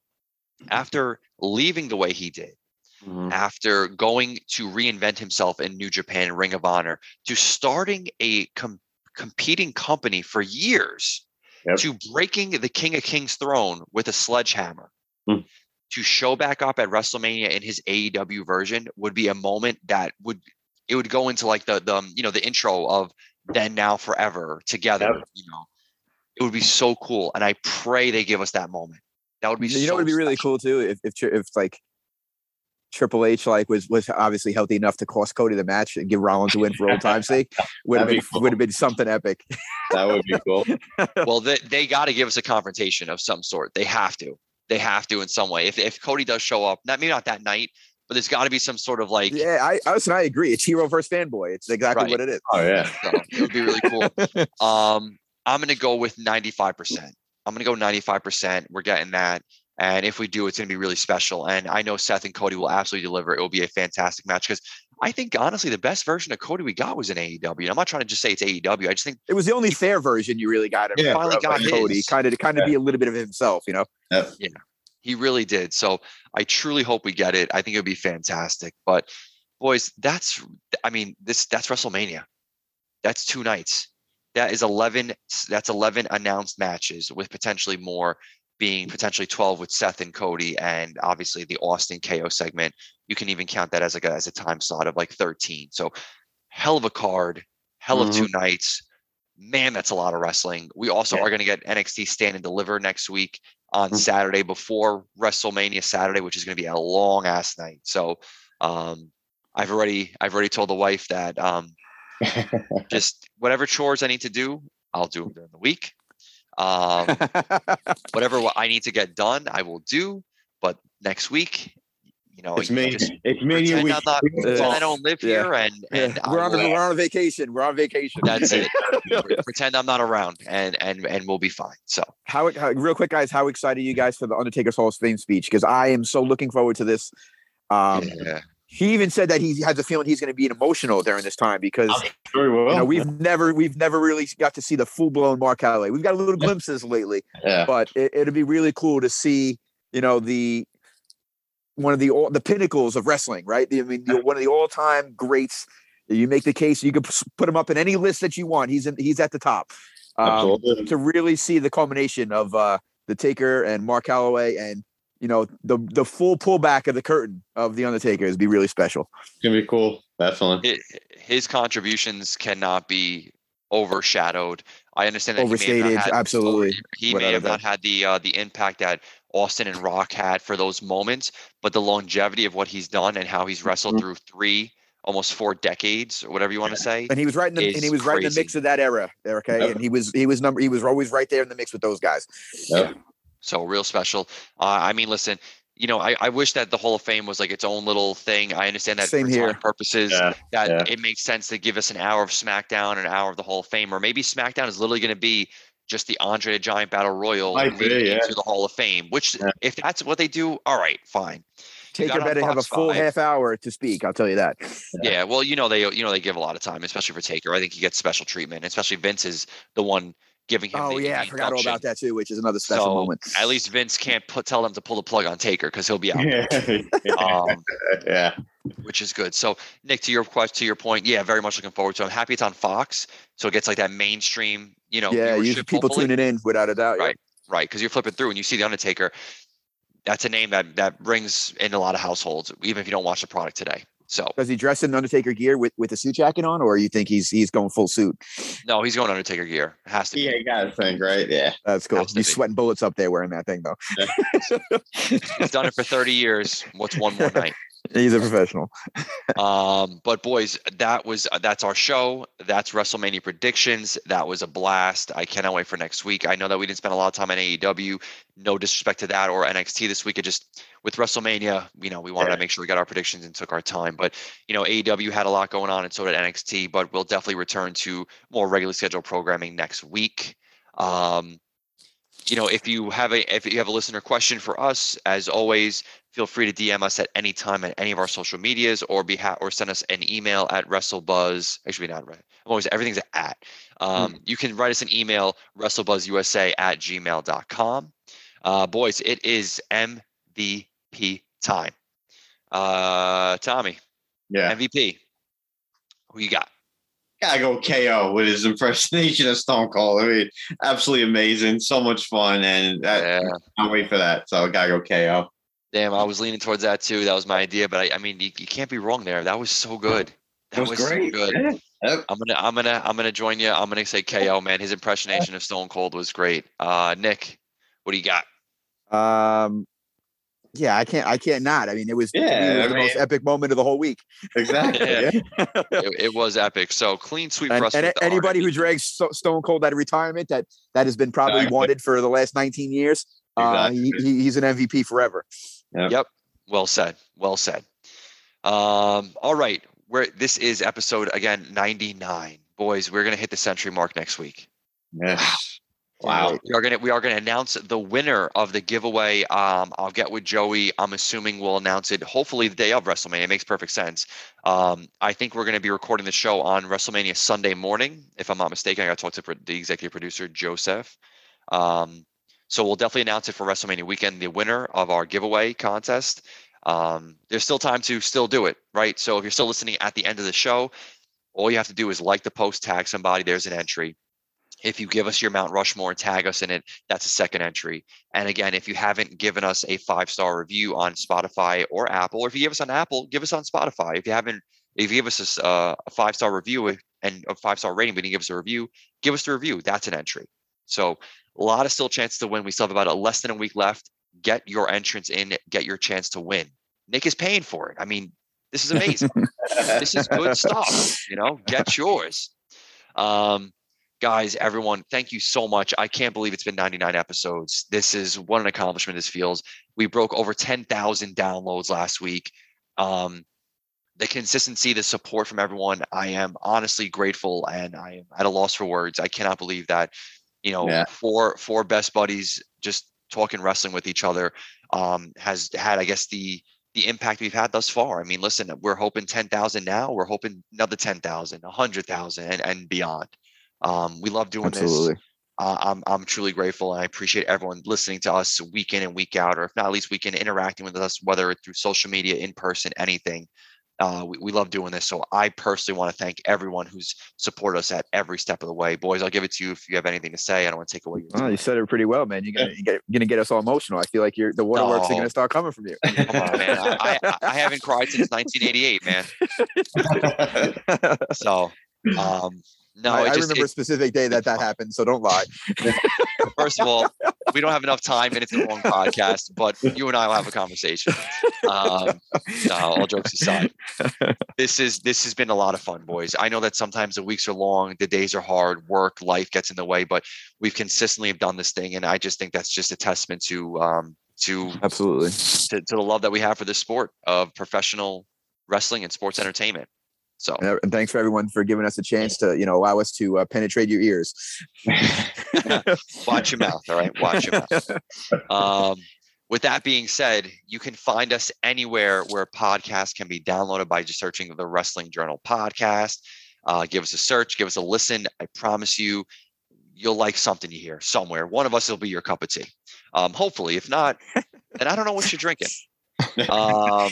after leaving the way he did, Mhm. after going to reinvent himself in New Japan Ring of Honor, to starting a com- competing company for years, Yep. to breaking the King of Kings throne with a sledgehammer, Hmm. to show back up at WrestleMania in his AEW version would be a moment that would it would go into like the the um, you know the intro of then now forever together. Yep. You know, it would be so cool, and I pray they give us that moment. That would be you know it would be really cool too if if, if like Triple H like was was obviously healthy enough to cost Cody the match and give Rollins a win for old time's sake would have been be cool. would have been something epic. That would be cool. well, they, they got to give us a confrontation of some sort. They have to. They have to in some way. If if Cody does show up, not maybe not that night, but there's got to be some sort of like. yeah, I I, listen, I agree. It's hero versus fanboy. It's exactly Right. what it is. Oh yeah. So it would be really cool. Um, I'm gonna go with 95%. I'm gonna go 95%. We're getting that. And if we do, it's gonna be really special. And I know Seth and Cody will absolutely deliver. It will be a fantastic match because I think honestly the best version of Cody we got was in AEW. I'm not trying to just say it's AEW. I just think It was the only fair version you really got. Of, Yeah, finally of, got like, Cody kind of to kind of be a little bit of himself, you know. Yeah, he really did. So I truly hope we get it. I think it would be fantastic. But boys, that's I mean, this that's WrestleMania. That's two nights. That is 11 that's 11 announced matches with potentially more being potentially 12 with Seth and Cody and obviously the Austin KO segment. You can even count that as like a, as a time slot of like 13. So hell of a card, hell of two nights. Man, that's a lot of wrestling. We also Yeah. are going to get NXT Stand and Deliver next week on Mhm. Saturday before WrestleMania Saturday, which is going to be a long ass night. So um, I've already I've already told the wife that um, just whatever chores I need to do, I'll do them during the week. Um, whatever I need to get done, I will do. But next week, you know, it's you me. It's me and you. pretend I'm not, talk. I don't live Yeah. here, and and I we're on a, we're on a vacation. We're on vacation. that's it. pretend I'm not around, and and and we'll be fine. So how, how real quick, guys? How excited are you guys for the Undertaker's Hall of Fame speech? Because I am so looking forward to this. Um, yeah. He even said that he has a feeling he's going to be emotional during this time because well. you know we've never we've never really got to see the full blown Mark Calaway. We've got a little glimpses lately, yeah. but it, it'd be really cool to see you know the one of the all, the pinnacles of wrestling, right? I mean, the, one of the all time greats. You make the case, you could p- put him up in any list that you want. He's in, he's at the top. Um, to really see the culmination of uh, the Taker and Mark Calaway and you know the the full pullback of the curtain of the Undertaker is be really special. It's gonna be cool. Definitely. It, his contributions cannot be overshadowed. I understand that he may Overstated, not had- absolutely, He may have not had the uh, the impact that Austin and Rock had for those moments, but the longevity of what he's done and how he's wrestled Mm-hmm. Mhm. through three, almost four decades, or whatever you want to say. And he was right in the and he Is was right in the mix of that era, okay. Yep. And he was he was number he was always right there in the mix with those guys. Yep. So real special. Uh, I mean, listen, you know, I, I wish that the Hall of Fame was like its own little thing. I understand that Same for time here. purposes, Yeah. that yeah. it makes sense to give us an hour of SmackDown, an hour of the Hall of Fame, or maybe SmackDown is literally going to be just the Andre the Giant Battle Royal Might be, yeah. into the Hall of Fame. Which, Yeah. if that's what they do, all right, fine. You got Taker on better have a full 5. half hour to speak. I'll tell you that. Yeah. Yeah. well, you know they you know they give a lot of time, especially for Taker. I think he gets special treatment, especially Vince is the one giving him. Oh the, yeah, I forgot all about that too, which is another special So, moment. At least Vince can't put tell them to pull the plug on Taker because he'll be out. Yeah. Um, yeah. which is good. So, Nick, to your question, to your point, yeah, very much looking forward to. it. I'm happy it's on Fox, so it gets like that mainstream, you know, yeah, you people hopefully. tuning in without a doubt. yeah. Right. right? Because you're flipping through and you see the Undertaker. That's a name that that rings in a lot of households, even if you don't watch the product today. So, Does he dress in Undertaker gear with with a suit jacket on, or you think he's he's going full suit? no, he's going Undertaker gear. Has to be. Yeah, you gotta think, right? Yeah. That's cool. He's sweating bullets up there wearing that thing though. He's done it for 30 years. What's one more night? He's a professional. Um, but boys, that was uh, that's our show. That's WrestleMania predictions. That was a blast. I cannot wait for next week. I know that we didn't spend a lot of time on AEW. No disrespect to that or NXT this week. It just with WrestleMania, you know, we wanted Yeah. to make sure we got our predictions and took our time. But you know, AEW had a lot going on, and so did NXT. But we'll definitely return to more regularly scheduled programming next week. Um, you know, if you have a if you have a listener question for us, as always, feel free to DM us at any time at any of our social medias or be ha- or send us an email at WrestleBuzz. Actually, not right. I'm always everything's at. Um, You can write us an email, WrestleBuzzUSA at gmail.com. Uh, boys, it is MVP time. Uh, Tommy, Yeah. MVP. Who you got? Gotta go KO with his impersonation of Stone Cold. I mean, absolutely amazing. So much fun. And I Yeah. can't wait for that. So I gotta go KO. Damn, I was leaning towards that too. That was my idea, but I, I mean, you, you can't be wrong there. That was so good. That was, so good. Yeah. Yep. I'm gonna, I'm gonna, I'm gonna join you. I'm gonna say KO, man. His impersonation of Stone Cold was great. Uh, Nick, what do you got? Um, yeah, I can't. I can't not. I mean, it was, Yeah, it was I the most epic moment of the whole week. Exactly. Yeah. It, it was epic. So clean sweep And, and anybody R&B. who drags Sto- Stone Cold out of retirement that that has been probably Exactly. wanted for the last 19 years, uh, he, he's an MVP forever. Yep. Well said. Well said. Um, all right. We're, this is episode again 99. Boys, we're gonna hit the century mark next week. Yes. Wow. We are gonna we are gonna announce the winner of the giveaway. Um, I'll get with Joey. I'm assuming we'll announce it hopefully the day of WrestleMania. It makes perfect sense. Um, I think we're gonna be recording the show on WrestleMania Sunday morning, if I'm not mistaken. I got to talk to the executive producer Joseph. Um, so we'll definitely announce it for WrestleMania weekend. The winner of our giveaway contest. Um, there's still time to still do it, right? So if you're still listening at the end of the show, all you have to do is like the post, tag somebody. There's an entry. If you give us your Mount Rushmore and tag us in it, that's a second entry. And again, if you haven't given us a five star review on Spotify or Apple, or if you give us on Apple, give us on Spotify. If you haven't, if you give us a uh, a five star review and a five star rating, but you give us a review, give us the review. That's an entry. So a lot of still chances to win. We still have about a less than a week left. Get your entrance in. Get your chance to win. Nick is paying for it. I mean, this is amazing this is good stuff. You know, get yours. Um, guys, everyone, thank you so much. I can't believe it's been 99 episodes. This is what an accomplishment this feels. We broke over 10,000 downloads last week. Um, the consistency, the support from everyone, I am honestly grateful and I am at a loss for words. I cannot believe that, you know, Yeah. four four best buddies just talking wrestling with each other um, has had, I guess, the the impact we've had thus far. I mean, listen, we're hoping 10,000 now. We're hoping another 10,000, 100,000 and, and beyond. Um, we love doing Absolutely. this. Uh, I'm, I'm truly grateful and I appreciate everyone listening to us week in and week out, or if not, at least week in interacting with us, whether it's through social media, in person, anything. Uh, we, we love doing this. So I personally want to thank everyone who's supported us at every step of the way. Boys, I'll give it to you if you have anything to say. I don't want to take away your Oh, you said it pretty well, man. You're gonna, you're gonna- get us all emotional. I feel like you're the waterworks are gonna start coming from you. Come on, man. I, I, I haven't cried since 1988, man. So, um, no, I, just, remember a specific day that that happened, so don't lie. first of all, we don't have enough time and it's a long podcast, but you and I will have a conversation. Um, no, all jokes aside, this is this has been a lot of fun, boys. I know that sometimes the weeks are long, the days are hard, work, life gets in the way, but we've consistently have done this thing, and I just think that's just a testament to um, to, Absolutely. to to the love that we have for this sport of professional wrestling and sports entertainment. So And and thanks for everyone for giving us a chance to, you know, allow us to uh, penetrate your ears. watch your mouth, all right? Watch your mouth. Um, with that being said, you can find us anywhere where podcasts can be downloaded by just searching the Wrestling Journal podcast. Uh, give us a search, give us a listen. I promise you, you'll like something you hear somewhere. One of us will be your cup of tea. Um, hopefully, if not, then I don't know what you're drinking. Um,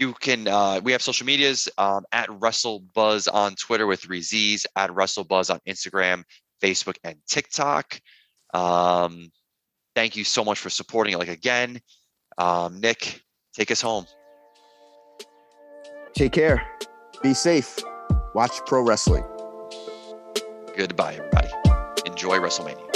you can uh, we have social medias um, at Buzz on Twitter with three Z's, at WrestleBuzz on Instagram, Facebook, and TikTok. Um, thank you so much for supporting it. Like again, um, Nick, take us home. Take care. Be safe. Watch pro wrestling. Goodbye, everybody. Enjoy WrestleMania.